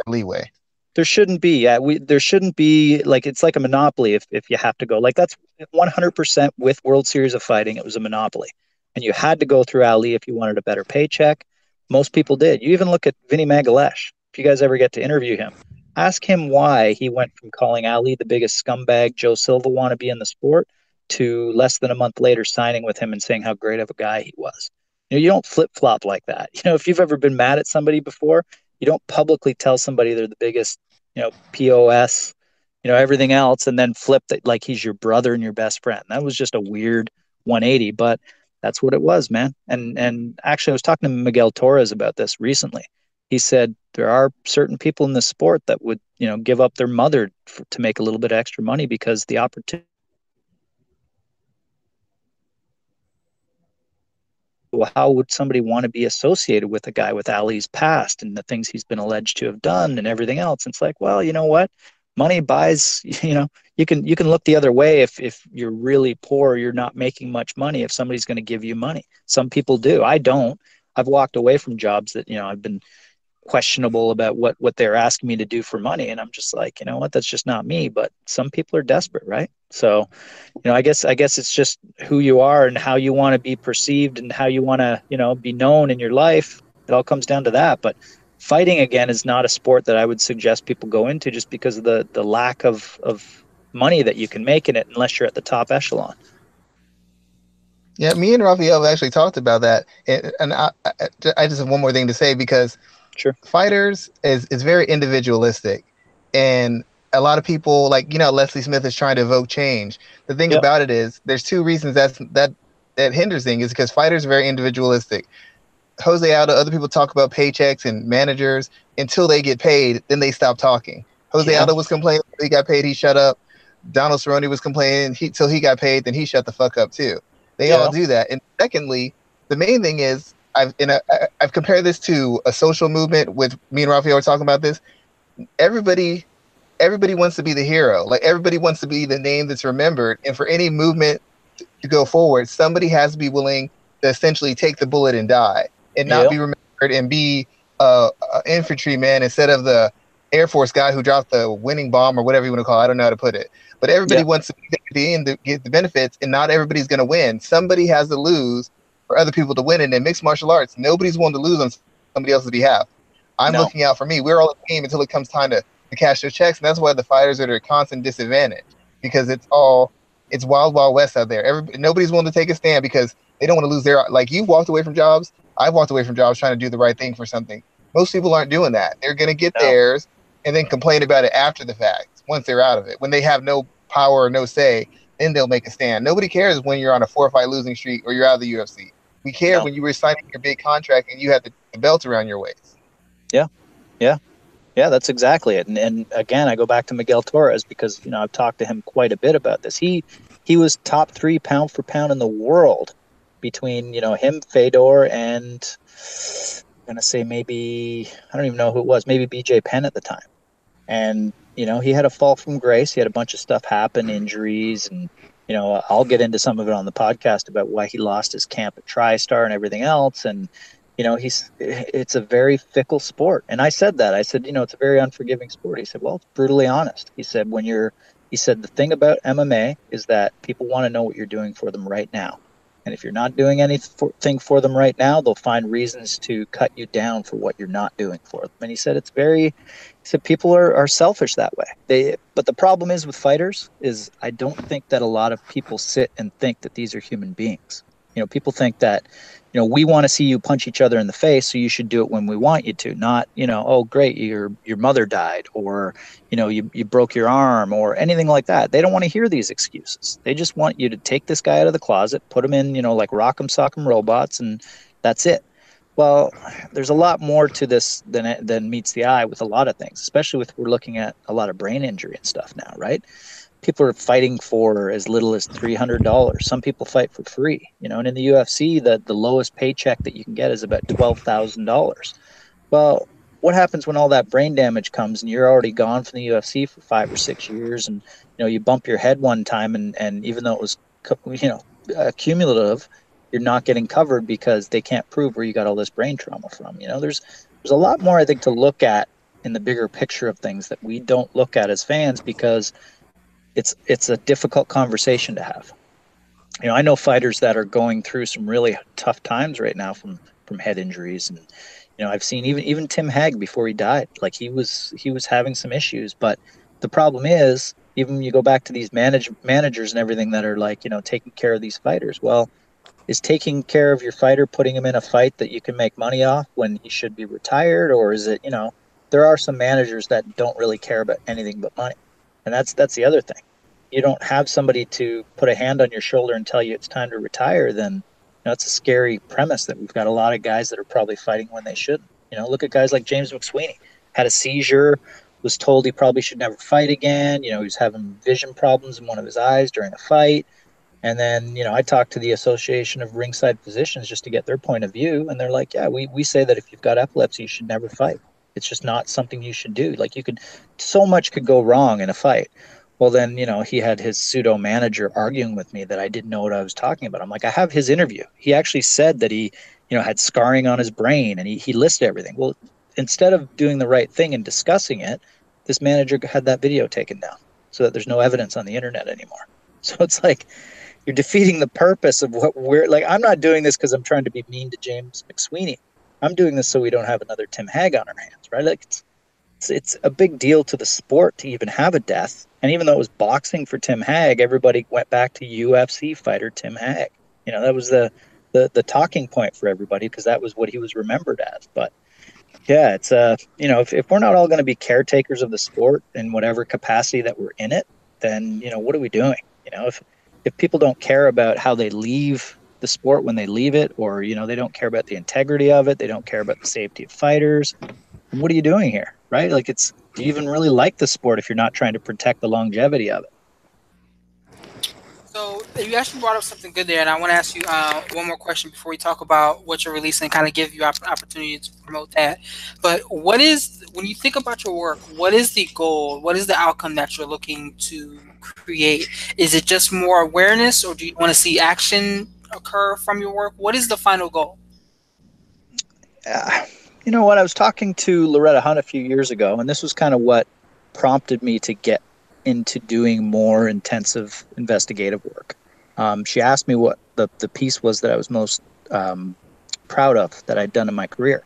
leeway. There shouldn't be. Yeah, we there shouldn't be like it's like a monopoly if if you have to go. Like that's 100% with World Series of Fighting. It was a monopoly, and you had to go through Ali if you wanted a better paycheck. Most people did. You even look at Vinny Magalhaes. If you guys ever get to interview him, ask him why he went from calling Ali the biggest scumbag Joe Silva wannabe in the sport to less than a month later signing with him and saying how great of a guy he was. You know, you don't flip flop like that. You know, if you've ever been mad at somebody before, you don't publicly tell somebody they're the biggest, you know, POS, you know, everything else, and then flip that like he's your brother and your best friend. That was just a weird 180, but that's what it was, man. And and actually, I was talking to Miguel Torres about this recently. He said there are certain people in the sport that would, you know, give up their mother for, to make a little bit extra money because the opportunity well, how would somebody want to be associated with a guy with Ali's past and the things he's been alleged to have done and everything else? And it's like, well, you know what? Money buys, you know, you can you can look the other way if if you're really poor, you're not making much money if somebody's going to give you money. Some people do. I don't. I've walked away from jobs that, you know, I've been questionable about what what they're asking me to do for money. And i'm just like you know what? That's just not me. But some people are desperate right? So you know i guess i guess it's just who you are and how you want to be perceived and how you want to you know be known in your life. It all comes down to that. But fighting again is not a sport that i would suggest people go into just because of the the lack of of money that you can make in it unless you're at the top echelon. Yeah me and Rafael actually talked about that. And, and I, I just have one more thing to say because Sure. Fighters is is very individualistic, and a lot of people like you know Leslie Smith is trying to evoke change. The thing yep. about it is there's two reasons that's that that hinders things is because fighters are very individualistic. Jose Aldo, other people talk about paychecks and managers until they get paid, then they stop talking. Jose yeah. Aldo was complaining he got paid, he shut up. Donald Cerrone was complaining he till he got paid, then he shut the fuck up too. They yeah. all do that. And secondly, the main thing is I've in a, I've compared this to a social movement with me and Rafael were talking about this. Everybody everybody wants to be the hero. Like everybody wants to be the name that's remembered. And for any movement to go forward, somebody has to be willing to essentially take the bullet and die and not yep. be remembered and be a, a infantryman instead of the Air Force guy who dropped the winning bomb or whatever you want to call it. I don't know how to put it. But everybody yep. wants to be in the get the benefits, and not everybody's going to win. Somebody has to lose for other people to win. And in mixed martial arts, nobody's willing to lose on somebody else's behalf. I'm no. looking out for me. We're all a team until it comes time to, to cash their checks. And that's why the fighters are at a constant disadvantage because it's all it's wild, wild west out there. Every, nobody's willing to take a stand because they don't want to lose their like you walked away from jobs. I've walked away from jobs trying to do the right thing for something. Most people aren't doing that. They're gonna get no. theirs and then complain about it after the fact, once they're out of it. When they have no power or no say, then they'll make a stand. Nobody cares when you're on a four fight losing streak or you're out of the UFC. We care no. when you were signing your big contract and you had the, the belt around your waist. Yeah, yeah, yeah. That's exactly it. And, and again, I go back to Miguel Torres because you know I've talked to him quite a bit about this. He he was top three pound for pound in the world between you know him, Fedor, and I'm gonna say maybe I don't even know who it was. Maybe BJ Penn at the time. And you know he had a fall from grace. He had a bunch of stuff happen, injuries, and you know, I'll get into some of it on the podcast about why he lost his camp at TriStar and everything else. And, you know, he's, it's a very fickle sport. And I said that. I said, you know, it's a very unforgiving sport. He said, well, it's brutally honest. He said, when you're, he said, the thing about MMA is that people want to know what you're doing for them right now. And if you're not doing anything for them right now, they'll find reasons to cut you down for what you're not doing for them. And he said it's very, he said people are, are selfish that way. They, but the problem is with fighters is I don't think that a lot of people sit and think that these are human beings. You know, people think that, you know, we want to see you punch each other in the face, so you should do it when we want you to, not, you know, oh great, your your mother died, or, you know, you, you broke your arm or anything like that. They don't want to hear these excuses. They just want you to take this guy out of the closet, put him in, you know, like rock'em sock'em robots, and that's it. Well, there's a lot more to this than than meets the eye with a lot of things, especially with we're looking at a lot of brain injury and stuff now, right? People are fighting for as little as three hundred dollars. Some people fight for free, you know. And in the UFC, the the lowest paycheck that you can get is about twelve thousand dollars. Well, what happens when all that brain damage comes and you're already gone from the UFC for five or six years, and you know you bump your head one time, and and even though it was you know cumulative, you're not getting covered because they can't prove where you got all this brain trauma from. You know, there's there's a lot more I think to look at in the bigger picture of things that we don't look at as fans because it's it's a difficult conversation to have. You know, I know fighters that are going through some really tough times right now from from head injuries and you know, I've seen even even Tim Hague before he died, like he was he was having some issues, but the problem is even when you go back to these manage managers and everything that are like, you know, taking care of these fighters, well, is taking care of your fighter putting him in a fight that you can make money off when he should be retired or is it, you know, there are some managers that don't really care about anything but money. And that's that's the other thing. You don't have somebody to put a hand on your shoulder and tell you it's time to retire, then you know, it's a scary premise that we've got a lot of guys that are probably fighting when they shouldn't. You know, look at guys like James McSweeney. Had a seizure, was told he probably should never fight again. You know, he was having vision problems in one of his eyes during a fight. And then, you know, I talked to the Association of Ringside Physicians just to get their point of view. And they're like, yeah, we, we say that if you've got epilepsy, you should never fight. It's just not something you should do. Like you could, so much could go wrong in a fight. Well, then, you know, he had his pseudo manager arguing with me that I didn't know what I was talking about. I'm like, I have his interview. He actually said that he, you know, had scarring on his brain and he, he listed everything. Well, instead of doing the right thing and discussing it, this manager had that video taken down so that there's no evidence on the internet anymore. So it's like you're defeating the purpose of what we're like. I'm not doing this because I'm trying to be mean to James McSweeney. I'm doing this so we don't have another Tim Hague on our hands, right? Like it's, it's, it's a big deal to the sport to even have a death. And even though it was boxing for Tim Hague, everybody went back to UFC fighter Tim Hague. You know, that was the the, the talking point for everybody because that was what he was remembered as. But yeah, it's uh, you know, if, if we're not all going to be caretakers of the sport in whatever capacity that we're in it, then you know, what are we doing? You know, if if people don't care about how they leave the sport when they leave it, or you know, they don't care about the integrity of it, they don't care about the safety of fighters, what are you doing here, right? Like, it's do you even really like the sport if you're not trying to protect the longevity of it? So you actually brought up something good there, and I want to ask you uh, one more question before we talk about what you're releasing, kind of give you an opportunity to promote that. But what is when you think about your work? What is the goal? What is the outcome that you're looking to create? Is it just more awareness, or do you want to see action occur from your work? What is the final goal? Uh, you know what? I was talking to Loretta Hunt a few years ago, and this was kind of what prompted me to get into doing more intensive investigative work. Um, she asked me what the, the piece was that I was most um, proud of that I'd done in my career.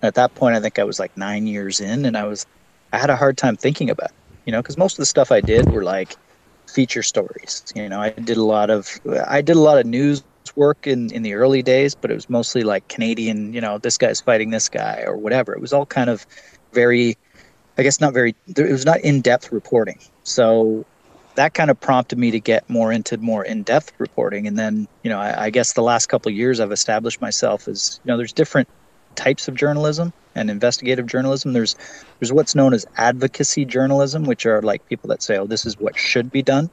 And at that point, I think I was like nine years in, and I was I had a hard time thinking about, it, you know, because most of the stuff I did were like feature stories. You know, I did a lot of I did a lot of news work in in the early days, but it was mostly like Canadian. You know, this guy's fighting this guy or whatever. It was all kind of very I guess not very. It was not in-depth reporting. So that kind of prompted me to get more into more in-depth reporting. And then, you know, I, I guess the last couple years I've established myself as, you know, there's different types of journalism and investigative journalism. There's there's what's known as advocacy journalism, which are like people that say, "Oh, this is what should be done."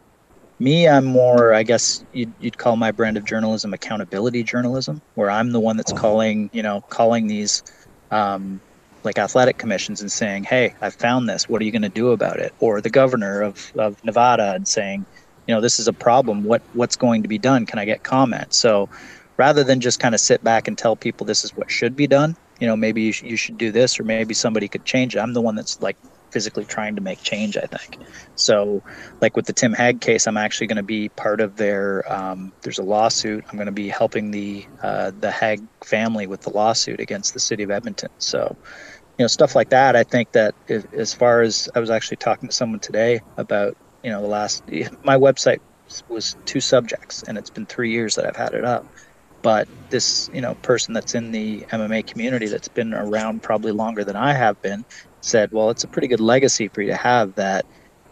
Me, I'm more, I guess you'd, you'd call my brand of journalism accountability journalism, where I'm the one that's calling, you know, calling these um, like athletic commissions and saying, "Hey, I found this. What are you going to do about it?" Or the governor of, of Nevada and saying, "You know, this is a problem. What what's going to be done? Can I get comment?" So, rather than just kind of sit back and tell people this is what should be done, you know, maybe you, sh- you should do this, or maybe somebody could change it. I'm the one that's like physically trying to make change. I think. So, like with the Tim Hague case, I'm actually going to be part of their. Um, there's a lawsuit. I'm going to be helping the uh, the Hague family with the lawsuit against the city of Edmonton. So you know stuff like that i think that as far as i was actually talking to someone today about you know the last my website was two subjects and it's been three years that i've had it up but this you know person that's in the mma community that's been around probably longer than i have been said well it's a pretty good legacy for you to have that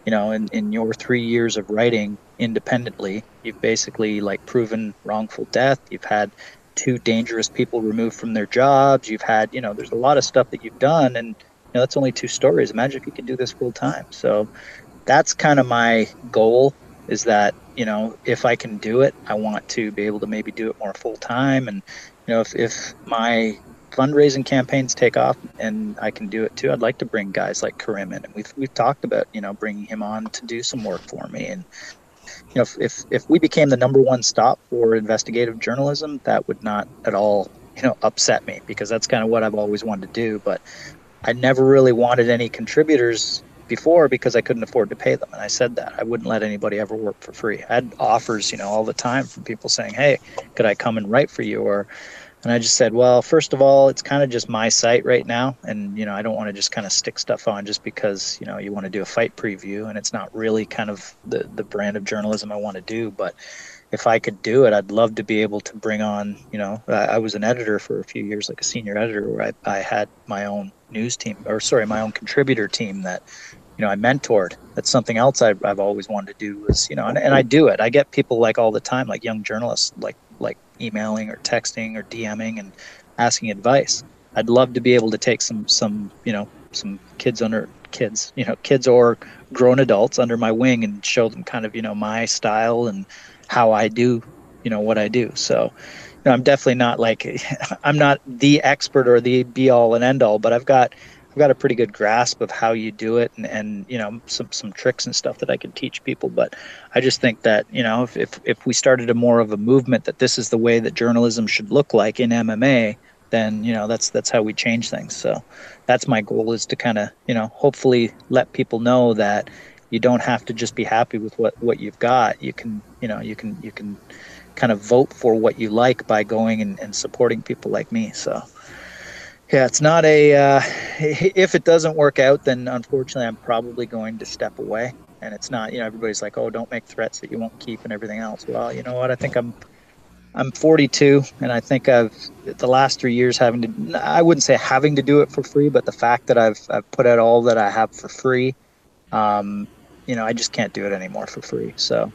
you know in, in your three years of writing independently you've basically like proven wrongful death you've had two dangerous people removed from their jobs. You've had, you know, there's a lot of stuff that you've done, and you know that's only two stories. Imagine if you could do this full time. So that's kind of my goal. Is that you know if I can do it, I want to be able to maybe do it more full time, and you know if if my fundraising campaigns take off and I can do it too, I'd like to bring guys like Karim in, and we've we've talked about you know bringing him on to do some work for me and you know, if, if, if we became the number one stop for investigative journalism, that would not at all, you know, upset me because that's kind of what I've always wanted to do. But I never really wanted any contributors before because I couldn't afford to pay them. And I said that I wouldn't let anybody ever work for free. I had offers, you know, all the time from people saying, "Hey, could I come and write for you?" Or, and I just said, "Well, first of all, it's kind of just my site right now, and you know, I don't want to just kind of stick stuff on just because you know you want to do a fight preview, and it's not really kind of the the brand of journalism I want to do, but." if I could do it, I'd love to be able to bring on, you know, I, I was an editor for a few years, like a senior editor, where I, I had my own news team, or sorry, my own contributor team that, you know, I mentored. That's something else I've, I've always wanted to do is, you know, and, and I do it. I get people like all the time, like young journalists, like, like emailing or texting or DMing and asking advice. I'd love to be able to take some, some, you know, some kids under kids, you know, kids or grown adults under my wing and show them kind of, you know, my style and, how I do, you know, what I do. So, you know, I'm definitely not like I'm not the expert or the be all and end all, but I've got I've got a pretty good grasp of how you do it and, and you know some some tricks and stuff that I can teach people. But I just think that you know if, if if we started a more of a movement that this is the way that journalism should look like in MMA, then you know that's that's how we change things. So that's my goal is to kind of you know hopefully let people know that you don't have to just be happy with what what you've got you can you know you can you can kind of vote for what you like by going and, and supporting people like me so yeah it's not a uh, if it doesn't work out then unfortunately i'm probably going to step away. And it's not you know everybody's like oh don't make threats that you won't keep and everything else. Well you know what? I think i'm i'm 42 and i think i've the last three years having to i wouldn't say having to do it for free but the fact that i've, I've put out all that i have for free um, you know, I just can't do it anymore for free. So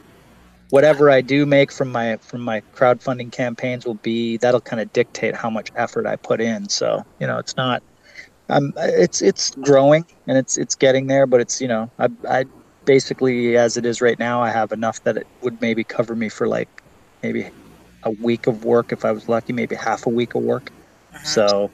whatever I do make from my from my crowdfunding campaigns will be that'll kind of dictate how much effort I put in. So, you know, it's not um, it's it's growing and it's it's getting there, but it's you know I, I basically as it is right now I have enough that it would maybe cover me for like maybe a week of work if I was lucky, maybe half a week of work. Uh-huh. So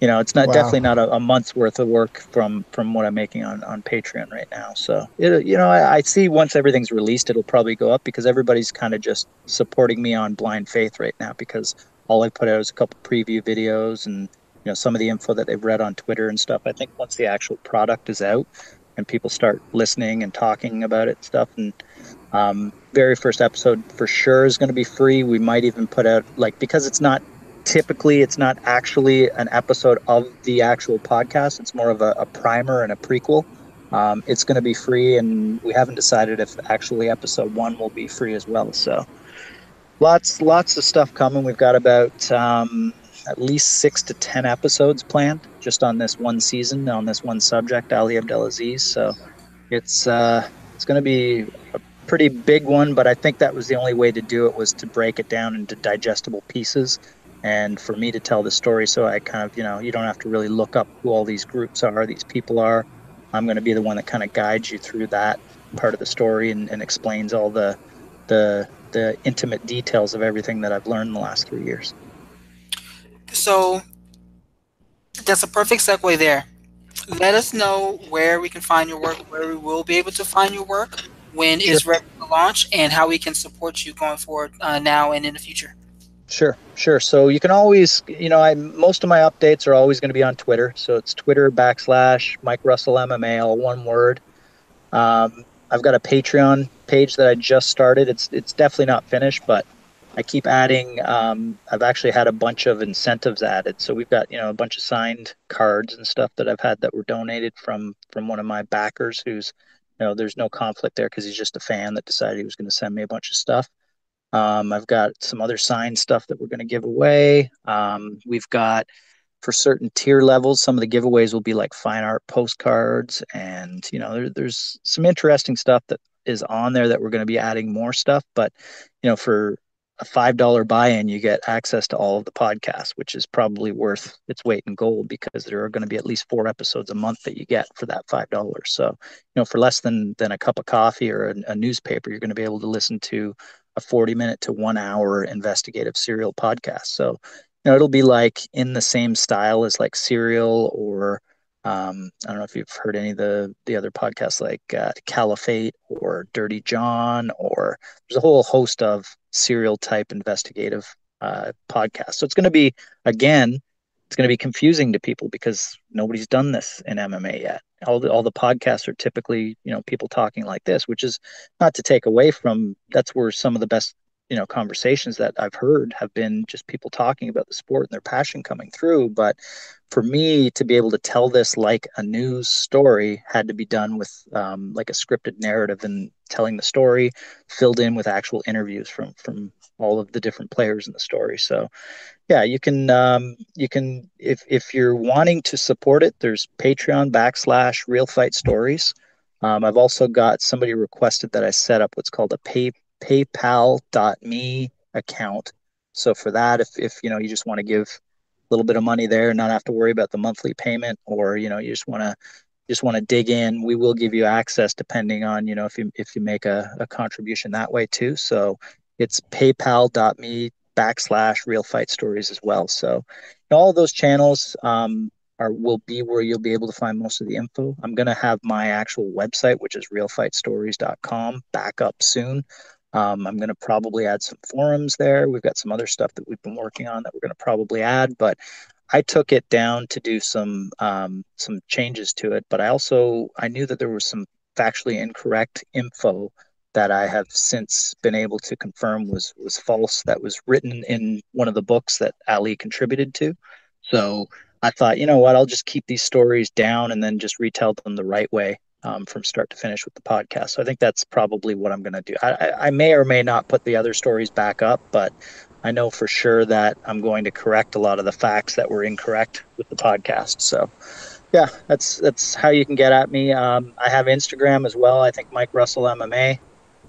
you know it's not wow. definitely not a, a, month's worth of work from from what i'm making on on patreon right now. So it, you know I, I, see once everything's released it'll probably go up because everybody's kind of just supporting me on blind faith right now because all i put out is a couple preview videos and you know some of the info that they've read on twitter and stuff. I think once the actual product is out and people start listening and talking about it and stuff and um, very first episode for sure is going to be free. We might even put out like because it's not typically it's not actually an episode of the actual podcast. It's more of a, a primer and a prequel. Um, it's going to be free and we haven't decided if actually episode one will be free as well so. Lots lots of stuff coming. We've got about um, at least six to ten episodes planned just on this one season on this one subject ali abdelaziz so it's uh, it's going to be a pretty big one but i think that was the only way to do it was to break it down into digestible pieces and for me to tell the story so i kind of you know you don't have to really look up who all these groups are these people are. I'm going to be the one that kind of guides you through that part of the story and, and explains all the the the intimate details of everything that i've learned in the last three years. So that's a perfect segue there. Let us know where we can find your work where we will be able to find your work when sure. it's ready to launch and how we can support you going forward uh, now and in the future Sure, sure. So you can always, you know, I most of my updates are always going to be on Twitter. So it's Twitter backslash Mike Russell MMA, all one word. Um, I've got a Patreon page that I just started. It's it's definitely not finished, but I keep adding. Um, I've actually had a bunch of incentives added. So we've got you know a bunch of signed cards and stuff that I've had that were donated from from one of my backers. Who's you know there's no conflict there because he's just a fan that decided he was going to send me a bunch of stuff. Um, I've got some other signed stuff that we're going to give away. Um, we've got for certain tier levels, some of the giveaways will be like fine art postcards, and you know, there, there's some interesting stuff that is on there that we're going to be adding more stuff. But you know, for a five dollar buy-in, you get access to all of the podcasts, which is probably worth its weight in gold because there are going to be at least four episodes a month that you get for that five dollars. So, you know, for less than than a cup of coffee or a, a newspaper, you're going to be able to listen to a 40 minute to one hour investigative serial podcast. So, you know, it'll be like in the same style as like Serial or um, I don't know if you've heard any of the the other podcasts like uh, Caliphate or Dirty John, or there's a whole host of serial type investigative uh, podcasts. So it's going to be again it's going to be confusing to people because nobody's done this in MMA yet. All the all the podcasts are typically you know people talking like this, which is not to take away from that's where some of the best you know conversations that I've heard have been just people talking about the sport and their passion coming through. But for me to be able to tell this like a news story had to be done with um, like a scripted narrative and telling the story filled in with actual interviews from from all of the different players in the story. So yeah, you can um, you can if if you're wanting to support it, there's Patreon backslash Real Fight Stories. Um, I've also got somebody requested that I set up what's called a pay paypal.me account. So for that, if if you know you just want to give a little bit of money there and not have to worry about the monthly payment, or you know you just want to just want to dig in, we will give you access depending on you know if you if you make a, a contribution that way too. So it's paypal.me backslash real fight stories as well. So all those channels um, are will be where you'll be able to find most of the info. I'm going to have my actual website, which is realfightstories.com, back up soon. Um, I'm going to probably add some forums there. We've got some other stuff that we've been working on that we're going to probably add, but I took it down to do some um, some changes to it. But I also I knew that there was some factually incorrect info that I have since been able to confirm was was false. That was written in one of the books that Ali contributed to. So I thought, you know what, I'll just keep these stories down and then just retell them the right way um, from start to finish with the podcast. So I think that's probably what I'm going to do. I, I may or may not put the other stories back up, but I know for sure that I'm going to correct a lot of the facts that were incorrect with the podcast. So yeah, that's that's how you can get at me. Um, I have Instagram as well. I think Mike Russell MMA.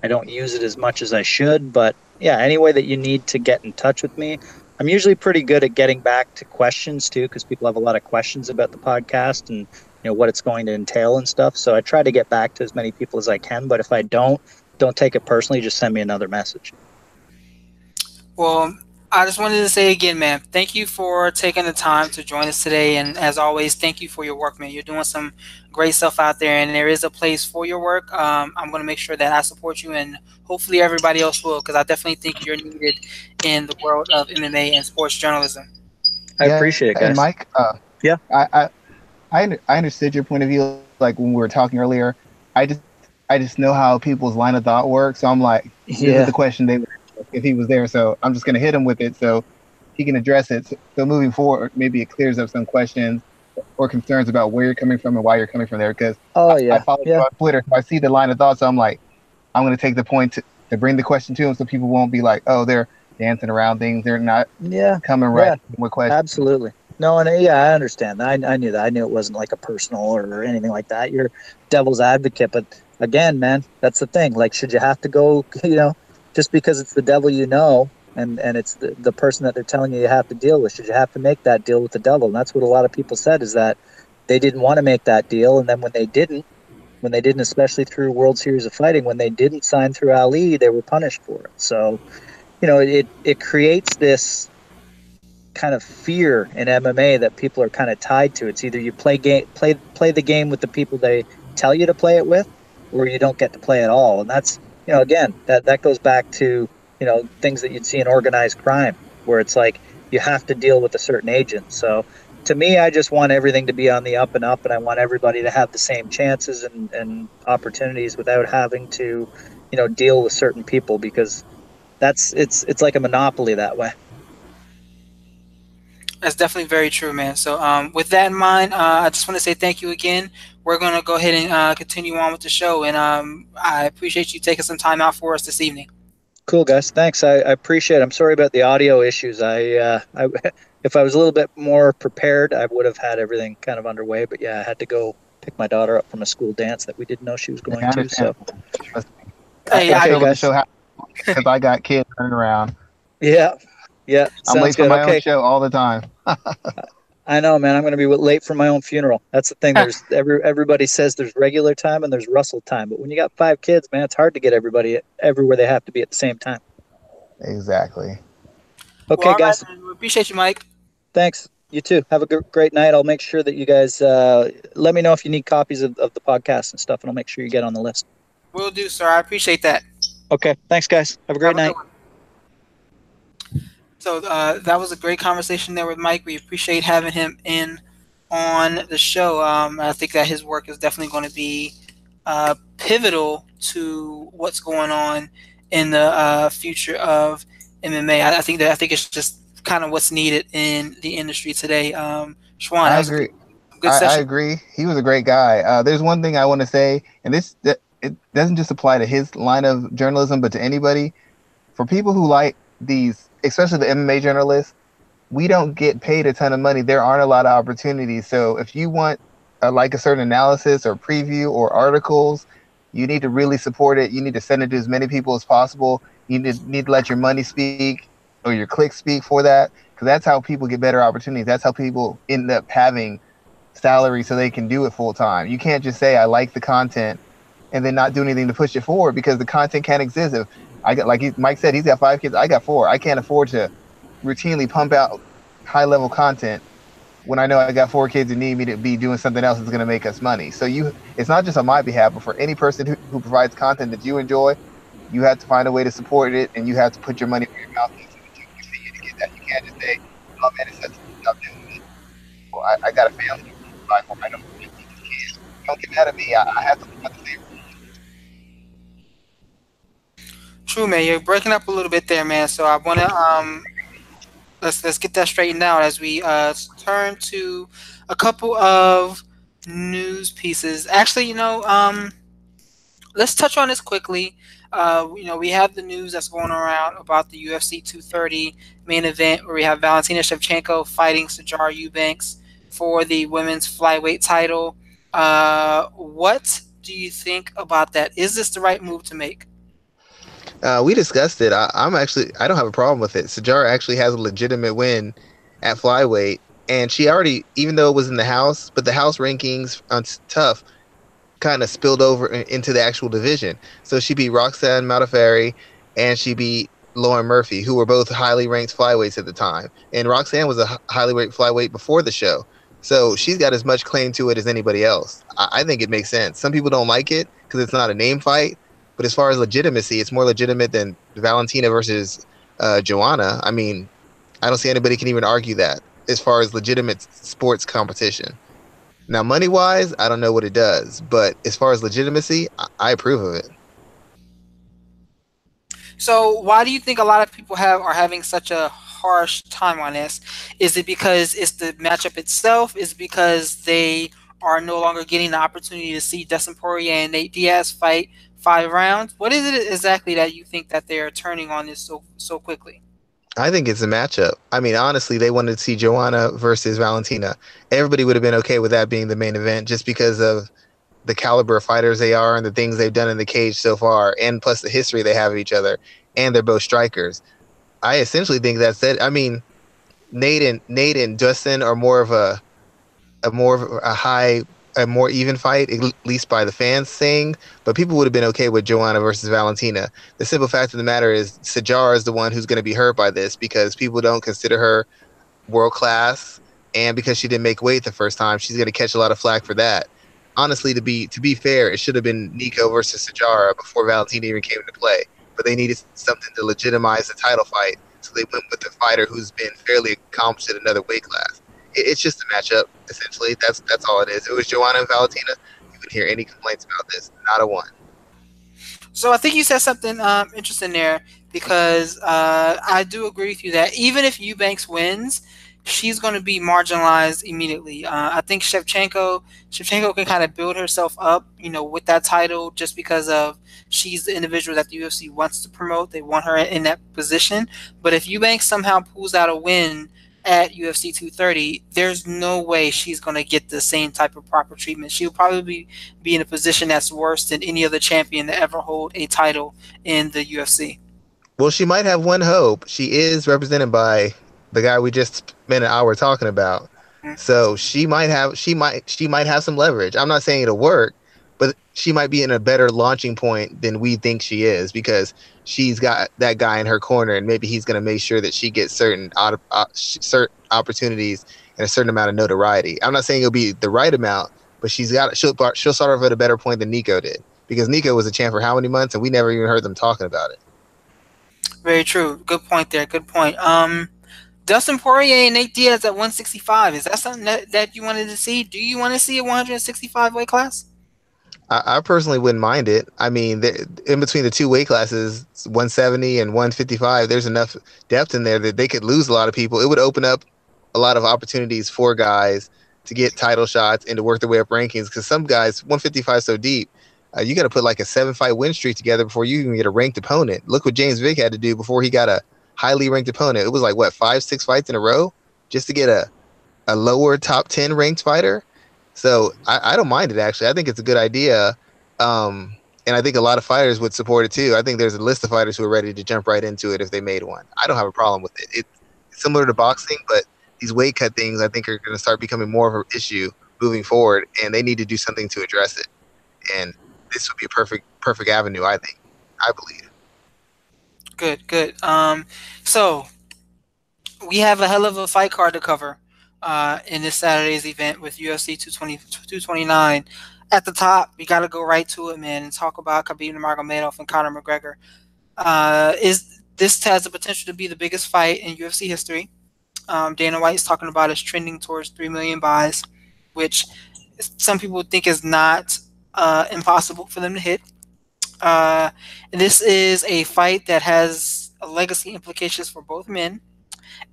I don't use it as much as I should, but yeah, any way that you need to get in touch with me. I'm usually pretty good at getting back to questions too, because people have a lot of questions about the podcast and you know what it's going to entail and stuff. So I try to get back to as many people as I can. But if I don't, don't take it personally. Just send me another message. Well, I just wanted to say again, man, thank you for taking the time to join us today. And as always, thank you for your work, man. You're doing some great stuff out there, and there is a place for your work. Um, I'm going to make sure that I support you, and hopefully everybody else will, because I definitely think you're needed in the world of MMA and sports journalism. I yeah, appreciate it, guys. And Mike, uh, yeah, I, I, I, I understood your point of view. Like when we were talking earlier, I just, I just know how people's line of thought works. So I'm like, yeah. the question they would if he was there. So I'm just going to hit him with it so he can address it. So, moving forward, maybe it clears up some questions or concerns about where you're coming from and why you're coming from there. Because oh yeah, I, I follow yeah. you on Twitter. So I see the line of thought. So I'm like, I'm going to take the point to, to bring the question to him so people won't be like, oh, they're dancing around things. They're not yeah coming right yeah. with questions. Absolutely. No, and yeah, I understand. I, I knew that. I knew it wasn't like a personal or anything like that. You're devil's advocate, but again, man, that's the thing. Like, should you have to go, you know, just because it's the devil you know and and it's the, the person that they're telling you you have to deal with should you have to make that deal with the devil? And that's what a lot of people said is that they didn't want to make that deal and then when they didn't when they didn't especially through world series of fighting when they didn't sign through ali they were punished for it. So you know it it creates this kind of fear in mma that people are kind of tied to. It's either you play game play play the game with the people they tell you to play it with or you don't get to play at all. And that's you know, again, that that goes back to you know things that you'd see in organized crime, where it's like you have to deal with a certain agent. So to me, I just want everything to be on the up and up, and I want everybody to have the same chances and, and opportunities without having to, you know, deal with certain people because that's it's it's like a monopoly that way. That's definitely very true, man. So, um, with that in mind, uh, I just want to say thank you again. We're going to go ahead and uh, continue on with the show, and um, I appreciate you taking some time out for us this evening. Cool, guys. Thanks. I, I appreciate it. I'm sorry about the audio issues. I, uh, I, if I was a little bit more prepared, I would have had everything kind of underway. But yeah, I had to go pick my daughter up from a school dance that we didn't know she was going to. So, hey, I, I show because I got kids running around. Yeah, yeah, I'm late for my okay. own show all the time. I know, man. I'm going to be late for my own funeral. That's the thing. There's every everybody says there's regular time and there's Russell time, but when you got five kids, man, it's hard to get everybody everywhere they have to be at the same time. Exactly. Okay, well, guys. Right, appreciate you, Mike. Thanks. You too. Have a great night. I'll make sure that you guys uh, let me know if you need copies of, of the podcast and stuff, and I'll make sure you get on the list. Will do, sir. I appreciate that. Okay. Thanks, guys. Have a great Have night. A So uh, that was a great conversation there with Mike. We appreciate having him in on the show. Um, I think that his work is definitely going to be uh, pivotal to what's going on in the uh, future of MMA. I, I, think that I think it's just kind of what's needed in the industry today. Um, Schwan, I agree. I, I, agree. He was a great guy. Uh, there's one thing I want to say, and this it doesn't just apply to his line of journalism, but to anybody. For people who like these, especially the MMA journalists, we don't get paid a ton of money. There aren't a lot of opportunities. So if you want uh, like a certain analysis or preview or articles, you need to really support it. You need to send it to as many people as possible. You need to, need to let your money speak or your clicks speak for that because that's how people get better opportunities. That's how people end up having salary so they can do it full time. You can't just say I like the content and then not do anything to push it forward because the content can't exist. If I got like he, Mike said, he's got five kids. I got four. I can't afford to routinely pump out high level content when I know I got four kids and need me to be doing something else that's going to make us money. So you, it's not just on my behalf, but for any person who, who provides content that you enjoy, you have to find a way to support it, and you have to put your money where your mouth is to continue to get that. You can't just say, "Oh man, it's such a tough Well, I, I got a family. I don't, don't get mad at me. I, I have to at the same True, man. You're breaking up a little bit there, man. So I want to um let's let's get that straightened out as we uh, turn to a couple of news pieces. Actually, you know, um, let's touch on this quickly. Uh, you know, we have the news that's going around about the UFC 230 main event where we have Valentina Shevchenko fighting Sijara Eubanks for the women's flyweight title. Uh, what do you think about that? Is this the right move to make? Uh, we discussed it. I, am actually I don't have a problem with it. Sijara actually has a legitimate win at flyweight, and she already, even though it was in the house, but the house rankings on TUF kind of spilled over into the actual division. So she beat Roxanne Modafferi, and she beat Lauren Murphy, who were both highly ranked flyweights at the time. And Roxanne was a highly ranked flyweight before the show. So she's got as much claim to it as anybody else. I think it makes sense. Some people don't like it because it's not a name fight, but as far as legitimacy, it's more legitimate than Valentina versus uh, Joanna. I mean, I don't see anybody can even argue that as far as legitimate sports competition. Now, money wise, I don't know what it does, but as far as legitimacy, I, I approve of it. So, why do you think a lot of people have are having such a harsh time on this? Is it because it's the matchup itself? Is it because they are no longer getting the opportunity to see Dustin Poirier and Nate Diaz fight five rounds. What is it exactly that you think that they are turning on this so so quickly? I think it's a matchup. I mean, honestly, they wanted to see Joanna versus Valentina. Everybody would have been okay with that being the main event just because of the caliber of fighters they are and the things they've done in the cage so far, and plus the history they have of each other, and they're both strikers. I essentially think that's it. I mean, Nate and Nate and Dustin are more of a a more of a high a more even fight, at least by the fans saying, but people would have been okay with Joanna versus Valentina. The simple fact of the matter is, Sajar is the one who's going to be hurt by this because people don't consider her world class, and because she didn't make weight the first time, she's going to catch a lot of flack for that. Honestly, to be to be fair, it should have been Nicco versus Sijara before Valentina even came into play, but they needed something to legitimize the title fight, so they went with the fighter who's been fairly accomplished at another weight class it's just a matchup essentially. That's that's all it is. It was Joanna and Valentina. You wouldn't hear any complaints about this. Not a one. So I think you said something um, interesting there because uh, I do agree with you that even if Eubanks wins, she's going to be marginalized immediately. Uh, I think Shevchenko Shevchenko can kind of build herself up, you know, with that title just because of she's the individual that the UFC wants to promote. They want her in that position. But if Eubanks somehow pulls out a win at UFC 230, there's no way she's going to get the same type of proper treatment. She'll probably be, be in a position that's worse than any other champion to ever hold a title in the UFC. Well, she might have one hope. She is represented by the guy we just spent an hour talking about. Mm-hmm. So she might have she might she might have some leverage. I'm not saying it'll work, but she might be in a better launching point than we think she is because she's got that guy in her corner, and maybe he's going to make sure that she gets certain uh, certain opportunities and a certain amount of notoriety. I'm not saying it'll be the right amount, but she's got she'll she'll start off at a better point than Nicco did because Nicco was a champ for how many months, and we never even heard them talking about it. Very true. Good point there. Good point. Um, Dustin Poirier and Nate Diaz at 165. Is that something that, that you wanted to see? Do you want to see a 165 weight class? I, I personally wouldn't mind it. I mean, in between the two weight classes, 170 and 155, there's enough depth in there that they could lose a lot of people. It would open up a lot of opportunities for guys to get title shots and to work their way up rankings because some guys 155 so deep uh, you got to put like a seven fight win streak together before you even get a ranked opponent look what james vick had to do before he got a highly ranked opponent it was like what five six fights in a row just to get a, a lower top 10 ranked fighter so I, I don't mind it actually i think it's a good idea um, and i think a lot of fighters would support it too i think there's a list of fighters who are ready to jump right into it if they made one i don't have a problem with it it's similar to boxing but these weight cut things I think are going to start becoming more of an issue moving forward, and they need to do something to address it. And this would be a perfect perfect avenue, I think. I believe. Good, good. Um, so we have a hell of a fight card to cover uh, in this Saturday's event with UFC 220, 229. At the top, we got to go right to it, man, and talk about Khabib Nurmagomedov and Conor McGregor. Uh, is this has the potential to be the biggest fight in UFC history? um, Dana White is talking about is trending towards 3 million buys, which some people think is not uh, impossible for them to hit. Uh, this is a fight that has legacy implications for both men,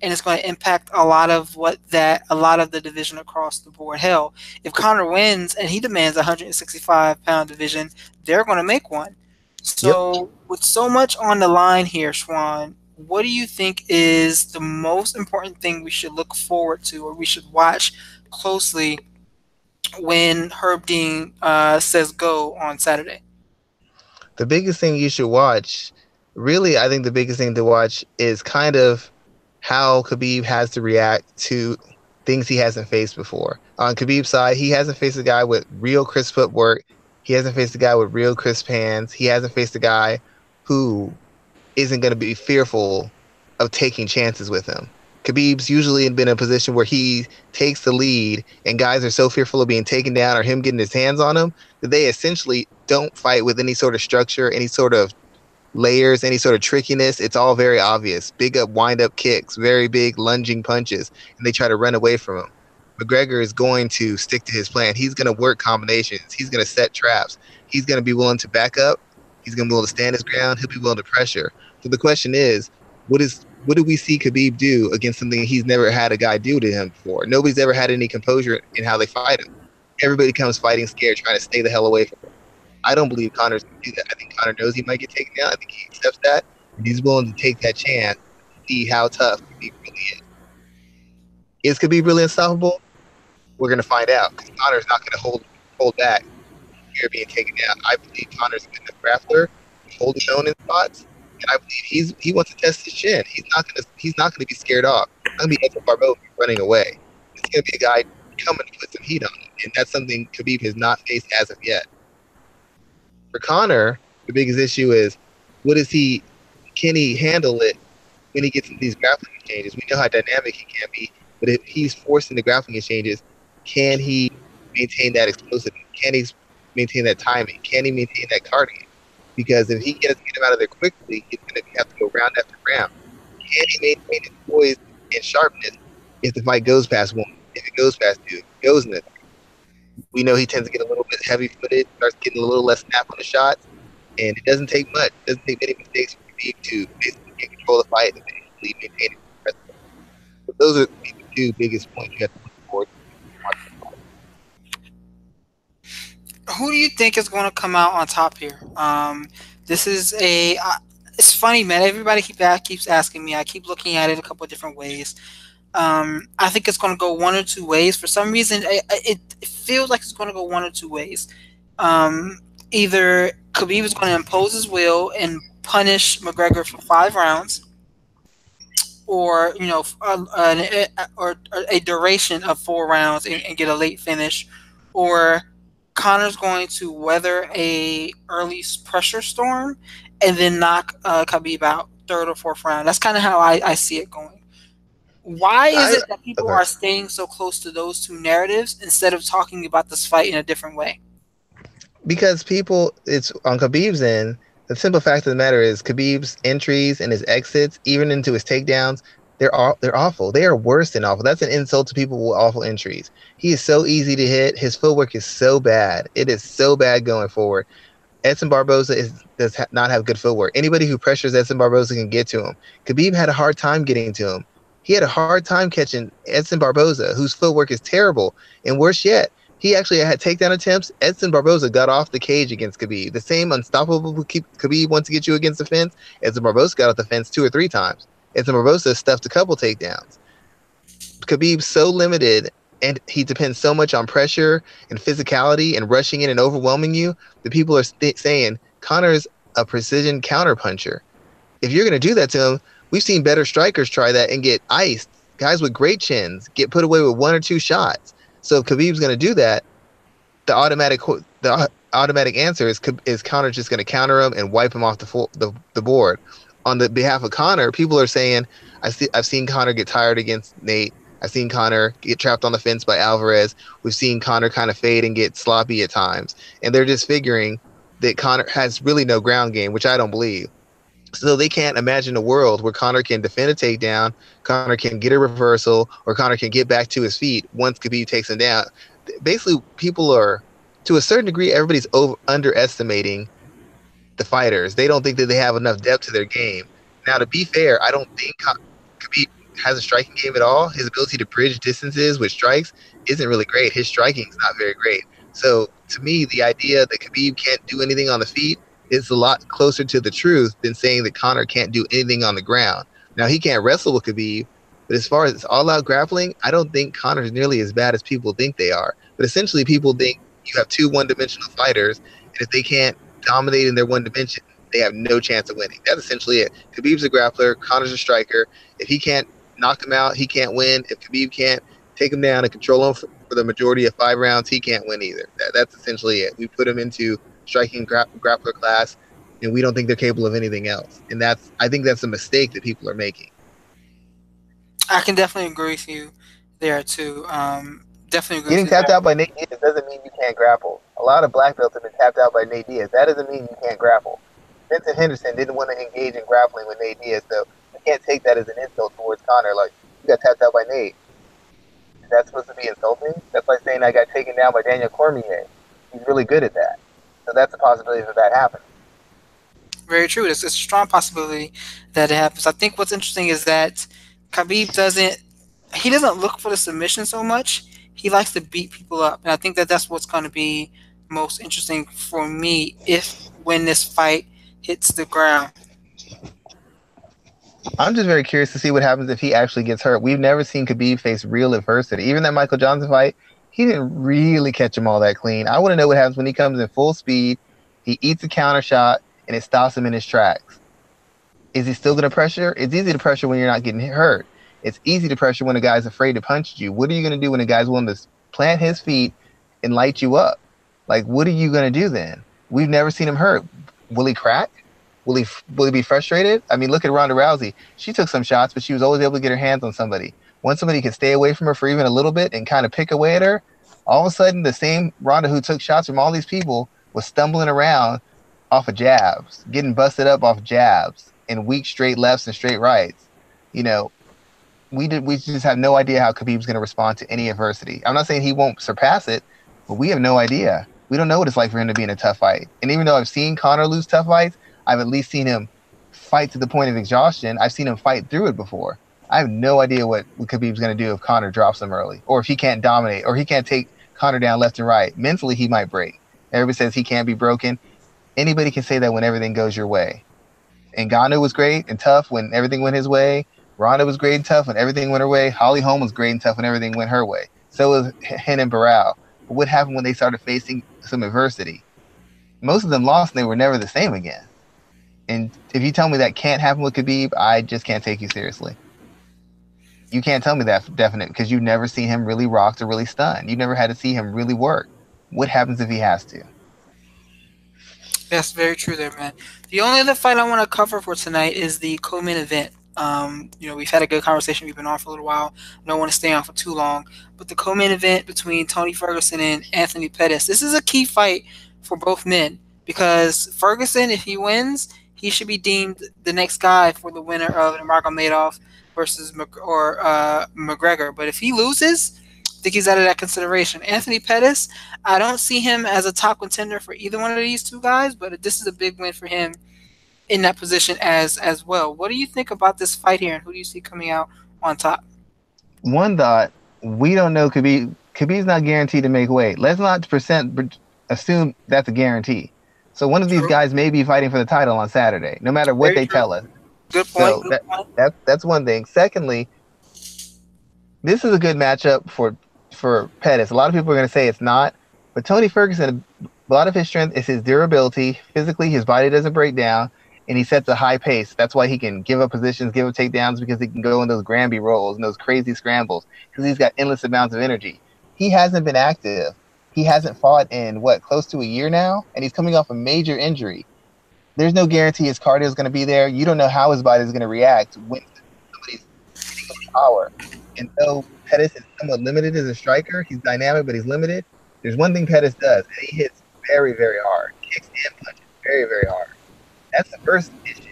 and it's going to impact a lot of what that a lot of the division across the board. Hell, if Conor wins and he demands a 165 pound division, they're going to make one. So, yep. with so much on the line here, Schwan, what do you think is the most important thing we should look forward to or we should watch closely when Herb Dean uh, says go on Saturday? The biggest thing you should watch, really, I think the biggest thing to watch is kind of how Khabib has to react to things he hasn't faced before. On Khabib's side, he hasn't faced a guy with real crisp footwork. He hasn't faced a guy with real crisp hands. He hasn't faced a guy who isn't going to be fearful of taking chances with him. Khabib's usually been in a position where he takes the lead, and guys are so fearful of being taken down or him getting his hands on him that they essentially don't fight with any sort of structure, any sort of layers, any sort of trickiness. It's all very obvious. Big up, wind up kicks, very big lunging punches, and they try to run away from him. McGregor is going to stick to his plan. He's going to work combinations. He's going to set traps. He's going to be willing to back up. He's going to be willing to stand his ground. He'll be willing to pressure. So the question is, what is what do we see Khabib do against something he's never had a guy do to him before? Nobody's ever had any composure in how they fight him. Everybody comes fighting scared, trying to stay the hell away from him. I don't believe Conor's going to do that. I think Conor knows he might get taken down. I think he accepts that, he's willing to take that chance see how tough Khabib really is. Is Khabib really unstoppable? We're going to find out because Conor's not going to hold hold back. Here being taken down. I believe Conor's a good enough grappler, hold his own in spots, and I believe he's he wants to test his chin. He's not gonna he's not gonna be scared off. Not gonna be Edson Barboza running away. It's gonna be a guy coming to put some heat on him, and that's something Khabib has not faced as of yet. For Conor, the biggest issue is what is he? Can he handle it when he gets these grappling exchanges? We know how dynamic he can be, but if he's forced into grappling exchanges, can he maintain that explosiveness? Can he maintain that timing? Can he maintain that cardio? because if he gets get him out of there quickly, he's going to have to go round after round. Can he maintain his poise and sharpness if the fight goes past one? If it goes past two, it goes in it. We know he tends to get a little bit heavy footed, starts getting a little less snap on the shots, and it doesn't take much. It doesn't take many mistakes for Khabib to basically control the fight and basically maintain it. But those are the two biggest points you have to look forward who do you think is going to come out on top here? Um, this is a. Uh, it's funny, man. Everybody keep keeps asking me. I keep looking at it a couple of different ways. Um, I think it's going to go one or two ways. For some reason, it, it, feels like it's going to go one or two ways. Um, either Khabib is going to impose his will and punish McGregor for five rounds, or you know, a, a, or, a duration of four rounds and, and get a late finish, or Conor's going to weather a early pressure storm and then knock uh, Khabib out third or fourth round. That's kind of how I, I see it going. Why is I, it that people okay. are staying so close to those two narratives instead of talking about this fight in a different way? Because people, it's on Khabib's end. The simple fact of the matter is, Khabib's entries and his exits, even into his takedowns, They're all they're awful. They are worse than awful. That's an insult to people with awful entries. He is so easy to hit. His footwork is so bad. It is so bad going forward. Edson Barboza is, does ha- not have good footwork. Anybody who pressures Edson Barboza can get to him. Khabib had a hard time getting to him. He had a hard time catching Edson Barboza, whose footwork is terrible. And worse yet, he actually had takedown attempts. Edson Barboza got off the cage against Khabib. The same unstoppable Khabib wants to get you against the fence. Edson Barboza got off the fence two or three times. Edson Barboza stuffed a couple takedowns. Khabib's so limited and he depends so much on pressure and physicality and rushing in and overwhelming you that people are st- saying Conor's a precision counterpuncher. If you're going to do that to him, we've seen better strikers try that and get iced. Guys with great chins get put away with one or two shots. So if Khabib's going to do that, the automatic the automatic answer is is Conor just going to counter him and wipe him off the, full, the the board. On the behalf of Conor, people are saying I see I've seen Conor get tired against Nate. I've seen Conor get trapped on the fence by Alvarez. We've seen Conor kind of fade and get sloppy at times. And they're just figuring that Conor has really no ground game, which I don't believe. So they can't imagine a world where Conor can defend a takedown, Conor can get a reversal, or Conor can get back to his feet once Khabib takes him down. Basically, people are, to a certain degree, everybody's over, underestimating the fighters. They don't think that they have enough depth to their game. Now, to be fair, I don't think Khabib has a striking game at all. His ability to bridge distances with strikes isn't really great. His striking is not very great. So to me, the idea that Khabib can't do anything on the feet is a lot closer to the truth than saying that Conor can't do anything on the ground. Now he can't wrestle with Khabib, but as far as it's all-out grappling, I don't think Conor is nearly as bad as people think they are. But essentially, people think you have two one-dimensional fighters, and if they can't dominate in their one dimension, they have no chance of winning. That's essentially it. Khabib's a grappler, Conor's a striker. If he can't knock him out, he can't win. If Khabib can't take him down and control him for, for the majority of five rounds, he can't win either. That, that's essentially it. We put him into striking gra- grappler class, and we don't think they're capable of anything else. And that's I think that's a mistake that people are making. I can definitely agree with you there too. Um, definitely agree. Getting tapped out by Nate Diaz doesn't mean you can't grapple. A lot of black belts have been tapped out by Nate Diaz. That doesn't mean you can't grapple. Benson Henderson didn't want to engage in grappling with Nate Diaz, so you can't take that as an insult towards Conor. Like you got tapped out by Nate. Is that supposed to be insulting? That's like saying I got taken down by Daniel Cormier. He's really good at that. So that's a possibility that that happens. Very true. It's a strong possibility that it happens. I think what's interesting is that Khabib doesn't he doesn't look for the submission so much. He likes to beat people up, and I think that that's what's going to be most interesting for me if when this fight hits the ground. I'm just very curious to see what happens if he actually gets hurt. We've never seen Khabib face real adversity. Even that Michael Johnson fight, he didn't really catch him all that clean. I want to know what happens when he comes in full speed, he eats a counter shot, and it stops him in his tracks. Is he still going to pressure? It's easy to pressure when you're not getting hurt. It's easy to pressure when a guy's afraid to punch you. What are you going to do when a guy's willing to plant his feet and light you up? Like, what are you going to do then? We've never seen him hurt. Will he crack? Will he will he be frustrated? I mean, look at Ronda Rousey. She took some shots, but she was always able to get her hands on somebody. Once somebody could stay away from her for even a little bit and kind of pick away at her, all of a sudden the same Ronda who took shots from all these people was stumbling around off of jabs, getting busted up off jabs and weak straight lefts and straight rights. You know, we did we just have no idea how Khabib's going to respond to any adversity. I'm not saying he won't surpass it, but we have no idea. We don't know what it's like for him to be in a tough fight. And even though I've seen Conor lose tough fights, I've at least seen him fight to the point of exhaustion. I've seen him fight through it before. I have no idea what, Khabib's going to do if Conor drops him early, or if he can't dominate, or he can't take Conor down left and right. Mentally, he might break. Everybody says he can't be broken. Anybody can say that when everything goes your way. And Ngannou was great and tough when everything went his way. Ronda was great and tough when everything went her way. Holly Holm was great and tough when everything went her way. So was Renan Barão. But what happened when they started facing some adversity? Most of them lost and they were never the same again. And if you tell me that can't happen with Khabib, I just can't take you seriously. You can't tell me that definite because you've never seen him really rocked or really stunned. You never had to see him really work. What happens if he has to? That's very true there, man. The only other fight I want to cover for tonight is the co-main event. Um, you know, we've had a good conversation. We've been on for a little while. I don't want to stay on for too long. But the co-main event between Tony Ferguson and Anthony Pettis. This is a key fight for both men because Ferguson, if he wins, he should be deemed the next guy for the winner of the Nurmagomedov versus Mc, or uh, McGregor. But if he loses, I think he's out of that consideration. Anthony Pettis, I don't see him as a top contender for either one of these two guys, but this is a big win for him in that position as as well. What do you think about this fight here, and who do you see coming out on top? One thought: we don't know Khabib. Khabib's not guaranteed to make weight. Let's not percent assume that's a guarantee. So one of these True. guys may be fighting for the title on Saturday, no matter what Very they true. tell us. Good point. So good that- point. That that's one thing. Secondly, this is a good matchup for for Pettis. A lot of people are going to say it's not, but Tony Ferguson, a lot of his strength is his durability. Physically, his body doesn't break down, and he sets a high pace. That's why he can give up positions, give up takedowns because he can go in those Granby rolls and those crazy scrambles because he's got endless amounts of energy. He hasn't been active. He hasn't fought in what close to a year now, and he's coming off a major injury. There's no guarantee his cardio is going to be there. You don't know how his body is going to react when somebody's hitting power. And though Pettis is somewhat limited as a striker, he's dynamic, but he's limited. There's one thing Pettis does, and he hits very, very hard. Kicks and punches very, very hard. That's the first issue.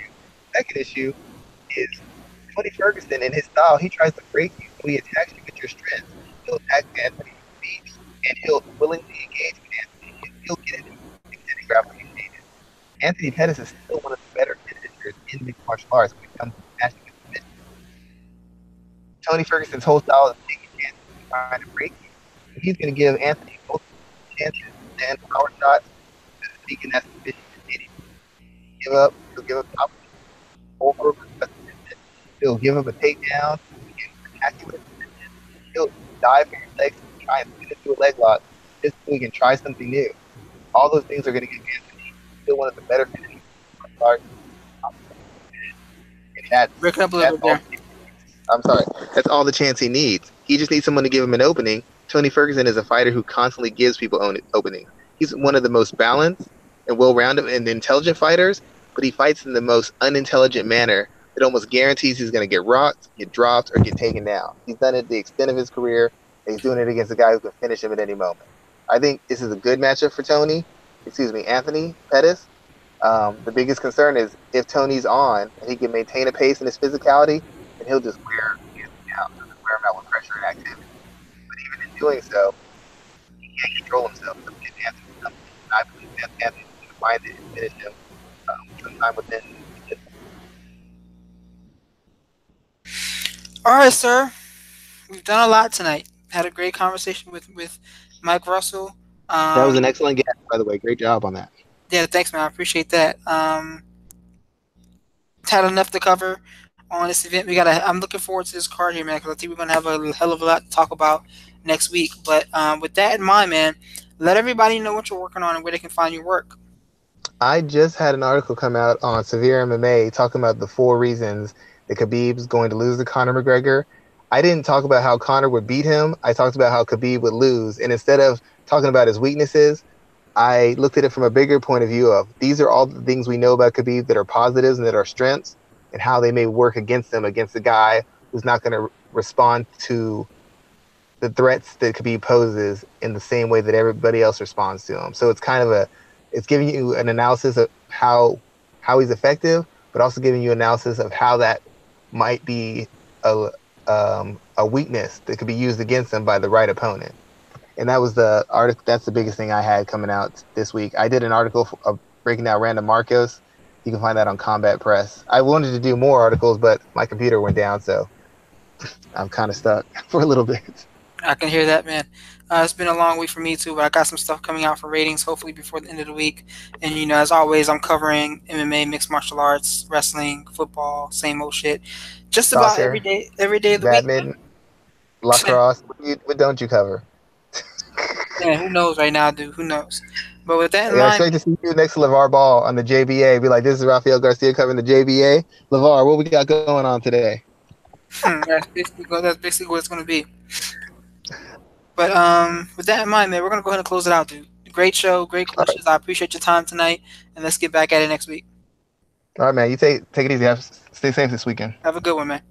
Second issue is Tony Ferguson in his style, he tries to break you. He attacks you with your strength. He'll attack Anthony and he'll willingly engage with Anthony. He'll get into grappling. Anthony Pettis is still one of the better finishers in mixed martial arts when it comes to smashing and submission. Tony Ferguson's whole style is taking chances and trying to break you. He's going to give Anthony both chances to stand power shots so that submission and hit him. Give up, he'll give up top over, he'll give up a takedown, a submission. He'll dive for your legs and try and spin into a leg lock just so he can try something new. All those things are going to get Anthony still one of the better finishers. in the that's Breaking up a little bit there. I'm sorry. That's all the chance he needs. He just needs someone to give him an opening. Tony Ferguson is a fighter who constantly gives people own openings. He's one of the most balanced and well-rounded and intelligent fighters, but he fights in the most unintelligent manner that almost guarantees he's going to get rocked, get dropped, or get taken down. He's done it the extent of his career, and he's doing it against a guy who can finish him at any moment. I think this is a good matchup for Tony. Excuse me, Anthony Pettis. Um, the biggest concern is if Tony's on and he can maintain a pace in his physicality, then he'll just wear him out, he'll just wear him out with pressure and activity. But even in doing so, he can't control himself. So Anthony I believe that Anthony's going to find it and finish him um, sometime within. All right, sir. We've done a lot tonight. Had a great conversation with with Mike Russell. Um, That was an excellent guess, by the way. Great job on that. Yeah, thanks, man. I appreciate that. Um, had enough to cover on this event. We gotta. I'm looking forward to this card here, man, because I think we're gonna have a hell of a lot to talk about next week. But um, with that in mind, man, let everybody know what you're working on and where they can find your work. I just had an article come out on Severe MMA talking about the four reasons that Khabib's going to lose to Conor McGregor. I didn't talk about how Conor would beat him. I talked about how Khabib would lose. And instead of talking about his weaknesses, I looked at it from a bigger point of view of these are all the things we know about Khabib that are positives and that are strengths and how they may work against him against a guy who's not going to respond to the threats that Khabib poses in the same way that everybody else responds to him. So it's kind of a it's giving you an analysis of how how he's effective, but also giving you analysis of how that might be a um, a weakness that could be used against him by the right opponent. And that was the article. That's the biggest thing I had coming out this week. I did an article f- of breaking down Randa Markos. You can find that on Combat Press. I wanted to do more articles, but my computer went down, so I'm kind of stuck for a little bit. I can hear that, man. Uh, it's been a long week for me too, but I got some stuff coming out for ratings, hopefully before the end of the week. And you know, as always, I'm covering MMA, mixed martial arts, wrestling, football, same old shit. Just about every day, every day of the week. Badminton, lacrosse. What, you, what don't you cover? Yeah, who knows right now, dude? Who knows? But with that in Yeah, mind, expect to see you next to LaVar Ball on the JBA. Be like, this is Rafael Garcia covering the JBA. LeVar, what we got going on today? Hmm, that's basically what- that's basically what it's gonna be. But um, with that in mind, man, we're gonna go ahead and close it out, dude. Great show, great questions. I appreciate your time tonight, and let's get back at it next week. All right, man. You take take it easy. Have, stay safe this weekend. Have a good one, man.